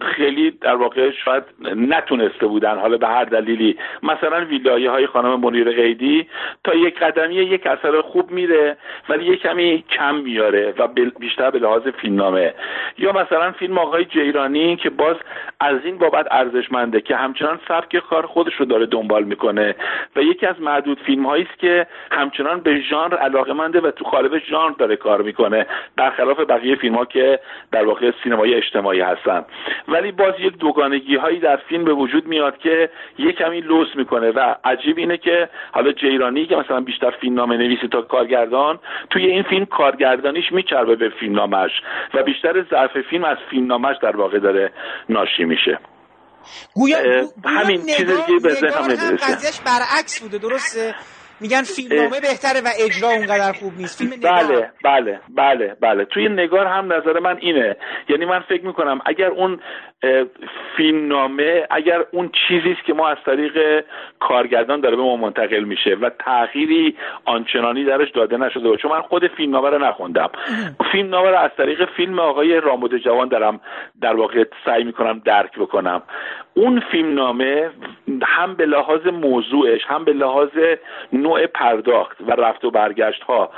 خیلی در واقع شاید نتونسته بودن. حالا به هر دلیلی. مثلا ویلایه های خانم منیر قیدی تا یک قدمی یک اثر خوب میره ولی یک کمی کم میاره و بیشتر به لحاظ فیلمنامه. یا مثلا فیلم آقای جیرانی که باز از این بابت ارزشمنده که همچنان سبک کار خودش رو داره دنبال می‌کنه. و یکی از معدود فیلم هایی است که همچنان به ژانر علاقه و تو قالب ژانر داره کار می‌کنه برخلاف بقیه فیلم ها که در واقع سینمای اجتماعی هستن. ولی باز یک دوگانگی هایی در فیلم به وجود میاد که یک کمی لوس می‌کنه و عجیب اینه که حالا جیرانی که مثلا بیشتر فیلمنامه نویسی تا کارگردان توی این فیلم کارگردانیش میچربه به فیلمنامش و بیشتر ظرف فیلم از فیلمنامش در واقع داره ناشی میشه. گویا همین چیزی که به ذهنم قضیهش برعکس بوده درسته؟ میگن فیلمنامه بهتره و اجرا اونقدر خوب نیست. فیلم بله بله بله بله. توی نگار هم نظر من اینه. یعنی من فکر می‌کنم اگر اون فیلمنامه اگر اون چیزی است که ما از طریق کارگردان داره به ما منتقل میشه و تغییری آنچنانی درش داده نشده چون من خود فیلمنامه رو نخوندم. فیلمنامه رو از طریق فیلم آقای رامود جوان دارم در واقع سعی می‌کنم درک بکنم. اون فیلمنامه هم به لحاظ موضوعش هم به لحاظ نوع پرداخت و رفت و برگشت ها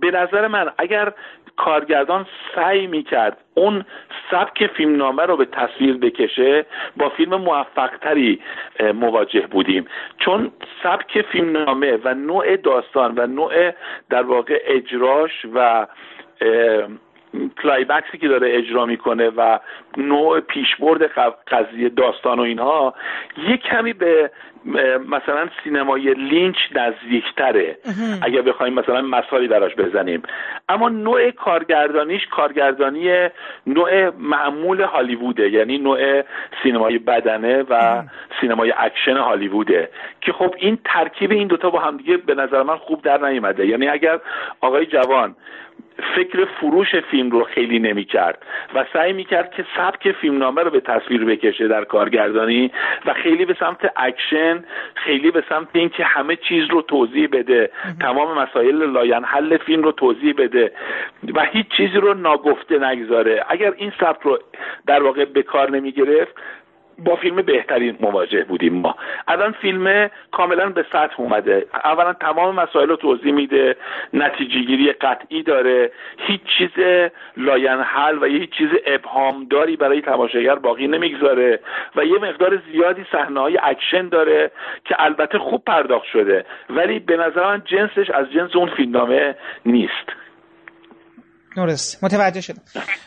به نظر من اگر کارگردان سعی می‌کرد اون سبک فیلمنامه رو به تصویر بکشه با فیلم موفقتری مواجه بودیم. چون سبک فیلمنامه و نوع داستان و نوع در واقع اجراش و climax ی که داره اجرا می‌کنه و نوع پیشبرد قضیه داستان و اینها یک کمی به مثلا سینمای لینچ نزدیکتره. اگر بخوایم مثلا مثالی براش بزنیم. اما نوع کارگردانیش کارگردانی نوع معمول هالیووده. یعنی نوع سینمای بدنه و سینمای اکشن هالیووده. که خب این ترکیب این دوتا با همدیگه به نظر من خوب در نیومده. یعنی اگر آقای جوان فکر فروش فیلم رو خیلی نمی‌کرد و سعی می‌کرد که سبک فیلمنامه رو به تصویر بکشه در کارگردانی و خیلی به سمت اکشن خیلی به سمت اینکه همه چیز رو توضیح بده. تمام مسائل لاینحل فیلم رو توضیح بده و هیچ چیزی رو ناگفته نگذاره. اگر این سبک رو در واقع به کار نمی‌گرفت با فیلم بهتری مواجه بودیم ما. الان فیلم کاملا به سطح اومده. اولا تمام مسائل رو توضیح میده نتیجه گیری قطعی داره هیچ چیز لاینحل و هیچ چیز ابهامداری برای تماشاگر باقی نمی‌گذاره و یه مقدار زیادی صحنه های اکشن داره که البته خوب پرداخت شده ولی به نظر من جنسش از جنس اون فیلمنامه نیست. درست. متوجه شدم.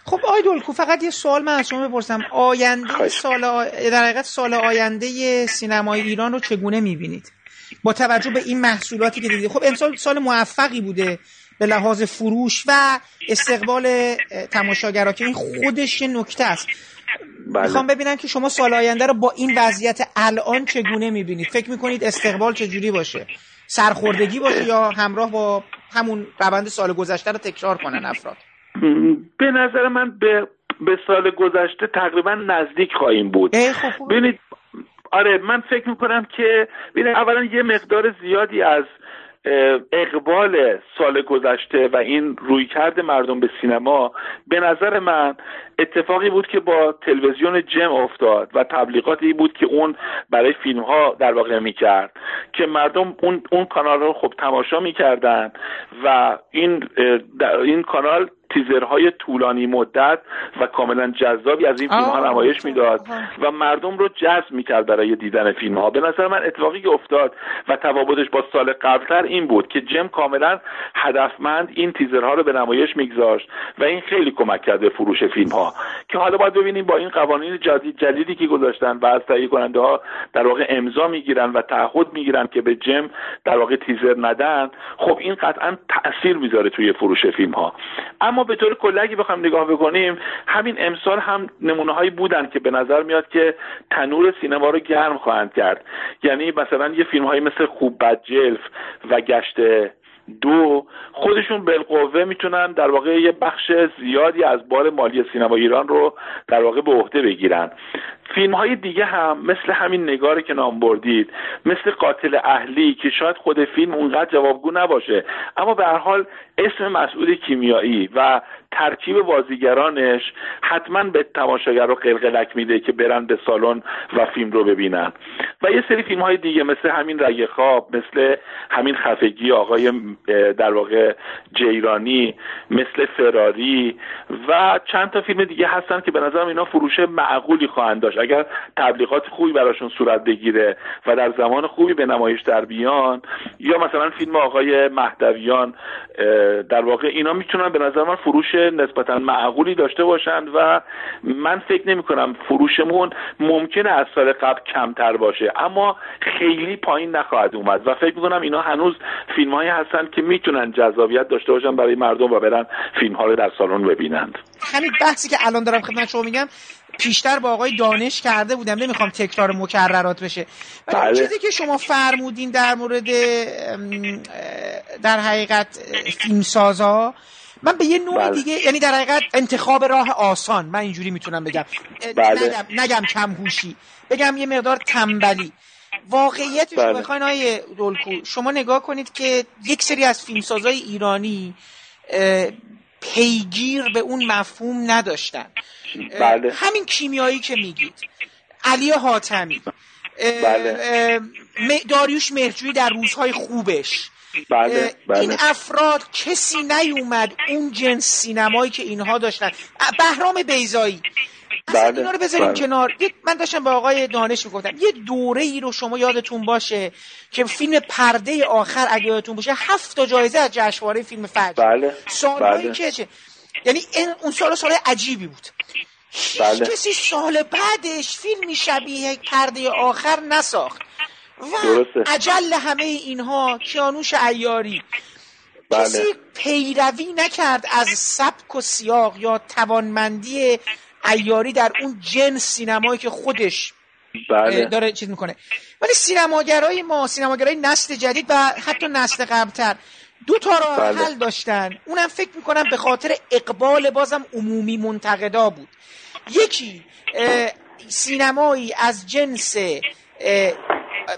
خب آقای دولکو فقط یه سوال من از شما بپرسم. آینده سال در حقیقت سال آینده سینمای ایران رو چگونه می‌بینید؟ با توجه به این محصولاتی که دیدید. خب امسال سال موفقی بوده به لحاظ فروش و استقبال تماشاگرها که این خودش نکته است. بله. می‌خوام ببینم که شما سال آینده رو با این وضعیت الان چگونه می‌بینید؟ فکر می‌کنید استقبال چجوری باشه؟ سرخوردگی باشه یا همراه با همون روند سال گذشته رو تکرار کنن افراد؟ به نظر من به به سال گذشته تقریبا نزدیک خواهیم بود. خب ببینید آره من فکر می‌کنم که ببینید اولا یه مقدار زیادی از اقبال سال گذشته و این رویکرد مردم به سینما به نظر من اتفاقی بود که با تلویزیون جم افتاد و تبلیغاتی بود که اون برای فیلم ها در واقع می‌کرد که مردم اون, اون کانال رو خب تماشا می‌کردن و این این کانال تیزرهای طولانی مدت و کاملا جذابی از این فیلم ها نمایش می‌داد و مردم رو جذب می‌کرد برای دیدن فیلم ها به نظر من اتفاقی که افتاد و تفاوتش با سال قبلتر این بود که جم کاملا هدفمند این تیزرها رو به نمایش میگذاشت و این خیلی کمک کرده فروش فیلم ها که حالا باید ببینیم با این قوانین جدید جدیدی که گذاشتن و از تهیه کننده ها در واقع امضا می‌گیرن و تعهد می‌گیرن که به جم در واقع تیزر ندن خب این قطعا تاثیر می‌ذاره توی فروش فیلم ها اما به طور کلی اگه بخوایم نگاه بکنیم همین امسال هم نمونه هایی بودن که به نظر میاد که تنور سینما رو گرم خواهند کرد. یعنی مثلا یه فیلم هایی مثل خوب بد جلف و گشت دو خودشون بالقوه می‌تونن در واقع یه بخش زیادی از بار مالی سینما ایران رو در واقع به عهده بگیرن. فیلم های دیگه هم مثل همین نگاری که نام بردید مثل قاتل اهلی که شاید خود فیلم اونقدر جوابگو نباشه اما به هر حال اسم مسئول کیمیایی و ترکیب بازیگرانش حتما به تماشاگر رو قلقلک میده که برن به سالن و فیلم رو ببینن. و یه سری فیلم های دیگه مثل همین رگ خواب مثل همین خفگی آقای در واقع جیرانی مثل فراری و چند تا فیلم دیگه هستن که به نظرم اینا فروش معقولی خواهند داشت. اگر تبلیغات خوبی براشون صورت بگیره و در زمان خوبی به نمایش در بیان یا مثلا فیلم آقای مهدویان در واقع اینا می‌تونن به نظر من فروش نسبتا معقولی داشته باشند و من فکر نمی کنم فروشمون ممکنه از سال قبل کمتر باشه. اما خیلی پایین نخواهد اومد و فکر می‌کنم اینا هنوز فیلم هایی هستن که می‌تونن جذابیت داشته باشن برای مردم و برن فیلم ها رو در سالن ببینند. همین بحثی که الان دارم خدمت شما میگم پیشتر با آقای دانش کرده بودم نمی‌خوام تکرار مکررات بشه ولی بله. چیزی که شما فرمودین در مورد در حقیقت فیلمسازا من به یه نوع بله. دیگه یعنی در حقیقت انتخاب راه آسان من اینجوری می‌تونم بگم بله. نگم, نگم کمهوشی بگم یه مقدار تنبلی واقعیتش بله. بخواین های دولکو شما نگاه کنید که یک سری از فیلمسازای ایرانی پیگیر به اون مفهوم نداشتن بله. همین کیمیایی که میگید علی حاتمی بله. داریوش مرجوی در روزهای خوبش بله بله. این افراد کسی نیومد اون جنس سینمایی که اینها داشتن بهرام بیزایی اصلا بله، اینا رو بذاریم بله. کنار یک- من داشتم با آقای دانش می‌گفتم یه دوره ای رو شما یادتون باشه که فیلم پرده آخر اگه یادتون باشه هفت تا جایزه از جشنواره فیلم فجر بله سالهایی بله. که چه یعنی این اون سال سال عجیبی بود بله. کسی سال بعدش فیلمی شبیه پرده آخر نساخت و درسته. اجل همه اینها کیانوش ایاری بله کسی پیروی نکرد از سبک و سیاق یا توانمندی ایاری در اون جنس سینمایی که خودش بله. داره چیز می‌کنه. ولی سینماگرای ما سینماگرای نسل جدید و حتی نسل قبلتر دو تا راه بله. حل داشتن. اونم فکر می‌کنم به خاطر اقبال بازم عمومی منتقدا بود. یکی سینمایی از جنس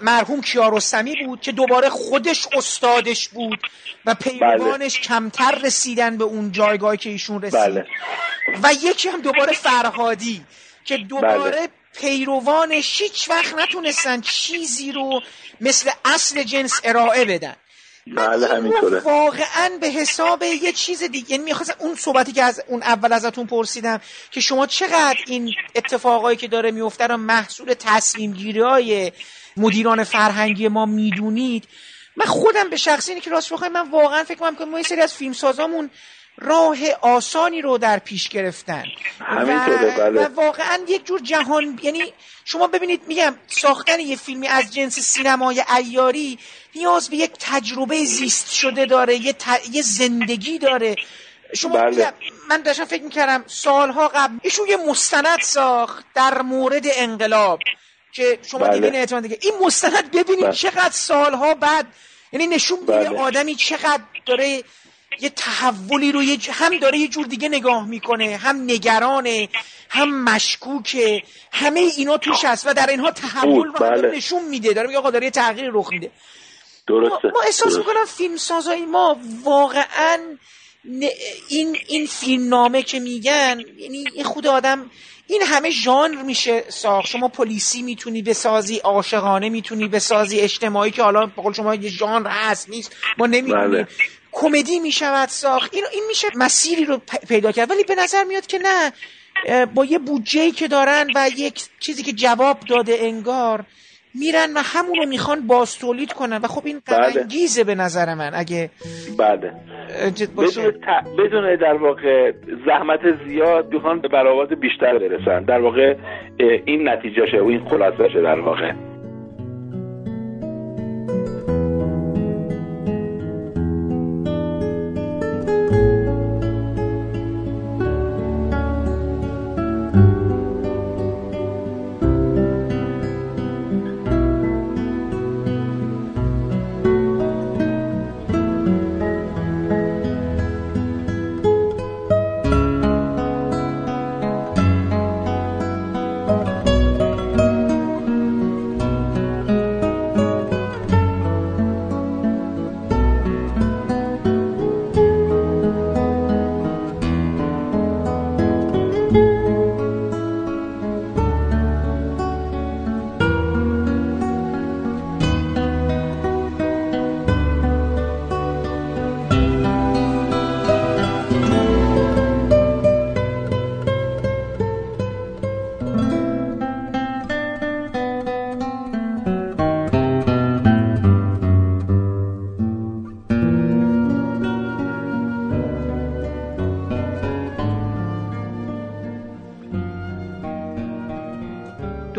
مرحوم کیارستمی بود که دوباره خودش استادش بود و پیروانش کمتر رسیدن به اون جایگاهی که ایشون رسید. بله. و یکی هم دوباره فرهادی که دوباره بله. پیروانش هیچ وقت نتونستن چیزی رو مثل اصل جنس ارائه بدن. بله همینطوره. واقعا به حساب یه چیز دیگه یعنی می‌خواستم اون صحبتی که از اون اول ازتون پرسیدم که شما چقدر این اتفاقایی که داره میفته رو محصول تصمیم گیری های مدیران فرهنگی ما می‌دونید من خودم به شخصی اینه که راست بخوایم من واقعا فکر می‌کنم که ما یه سری از فیلمسازامون راه آسانی رو در پیش گرفتن و, بله. و واقعا یک جور جهان یعنی شما ببینید میگم ساختن یه فیلمی از جنس سینمای ایاری نیاز به یک تجربه زیست شده داره یه, ت- یه زندگی داره شما بله. من داشتم فکر می‌کردم سالها قبل ایشون یه مستند ساخت در مورد انقلاب که شما بله. دیدین احتمال دیگه این مستند ببینید بله. چقدر سالها بعد یعنی نشون میده بله. آدمی چقدر داره یه تحولی رو یه ج- هم داره یه جور دیگه نگاه می‌کنه هم نگرانه هم مشکوکه همه اینا توش هست و در اینها تحول رو بله. نشون میده داره میگه آقا داره یه تغییر رخ میده ما, درسته ما احساس درسته. می‌کنم فیلم سازای ما واقعا این این فیلم نامه که میگن یعنی یه خود آدم این همه ژانر میشه ساخت. شما پلیسی می‌تونی بسازی عاشقانه می‌تونی بسازی اجتماعی که حالا به قول شما یه ژانر هست نیست. ما نمی‌دونیم. بله. کمدی می‌شود ساخت. این این میشه مسیری رو پیدا کرد. ولی به نظر میاد که نه. با یه بودجه که دارن و یک چیزی که جواب داده انگار میرن و همون رو می‌خوان باز تولید کنن. و خب این بله. غمانگیزه به نظر من. اگه بله. بدون, ت... بدون در واقع زحمت زیاد می‌خوان به برآورد بیشتر برسن. در واقع این نتیجهشه و این خلاصشه در واقع.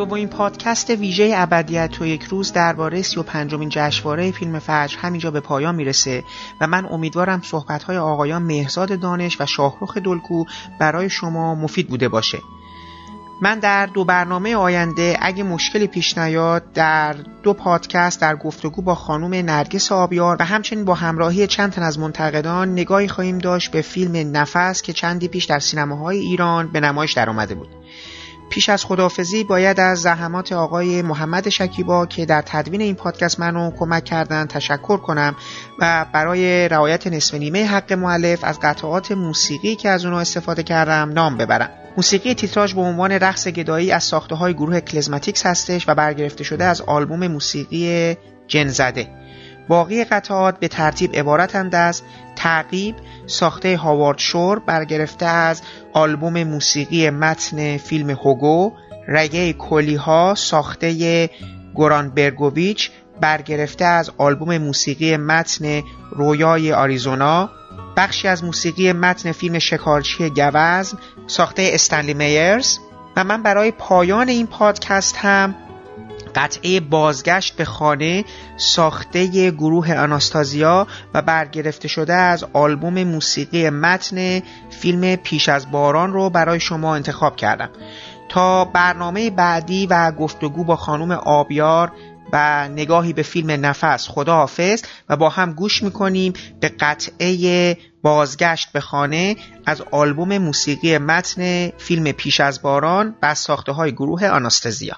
دومین پادکست ویژه ابدیت تو یک روز درباره 35 مین جشنواره فیلم فجر همینجا به پایان می‌رسه و من امیدوارم صحبت‌های آقایان مهرزاد دانش و شاهرخ دلکو برای شما مفید بوده باشه. من در دو برنامه آینده اگه مشکلی پیش نیاد در دو پادکست در گفتگو با خانم نرگس آبیار و همچنین با همراهی چند تن از منتقدان نگاهی خواهیم داشت به فیلم نفس که چندی پیش در سینماهای ایران به نمایش درآمده بود. پیش از خداحافظی باید از زحمات آقای محمد شکیبا که در تدوین این پادکست منو کمک کردن تشکر کنم و برای رعایت نصف نیمه حق معلف از قطعات موسیقی که از اونها استفاده کردم نام ببرم. موسیقی تیتراژ به عنوان رقص گدایی از ساخته های گروه کلزماتیکس هستش و برگرفته شده از آلبوم موسیقی جن زده باقی قطعات به ترتیب عبارتند از تعقیب ساخته هاوارد شور برگرفته از آلبوم موسیقی متن فیلم هوگو رگه کلی ها ساخته گوران برگوویچ برگرفته از آلبوم موسیقی متن رویای آریزونا بخشی از موسیقی متن فیلم شکارچی گوزن ساخته استنلی میرز و من برای پایان این پادکست هم قطعه بازگشت به خانه ساخته گروه آناستازیا و برگرفته شده از آلبوم موسیقی متن فیلم پیش از باران رو برای شما انتخاب کردم. تا برنامه بعدی و گفتگو با خانم آبیار و نگاهی به فیلم نفس خداحافظ و با هم گوش می‌کنیم به قطعه بازگشت به خانه از آلبوم موسیقی متن فیلم پیش از باران و ساخته های گروه آناستزیا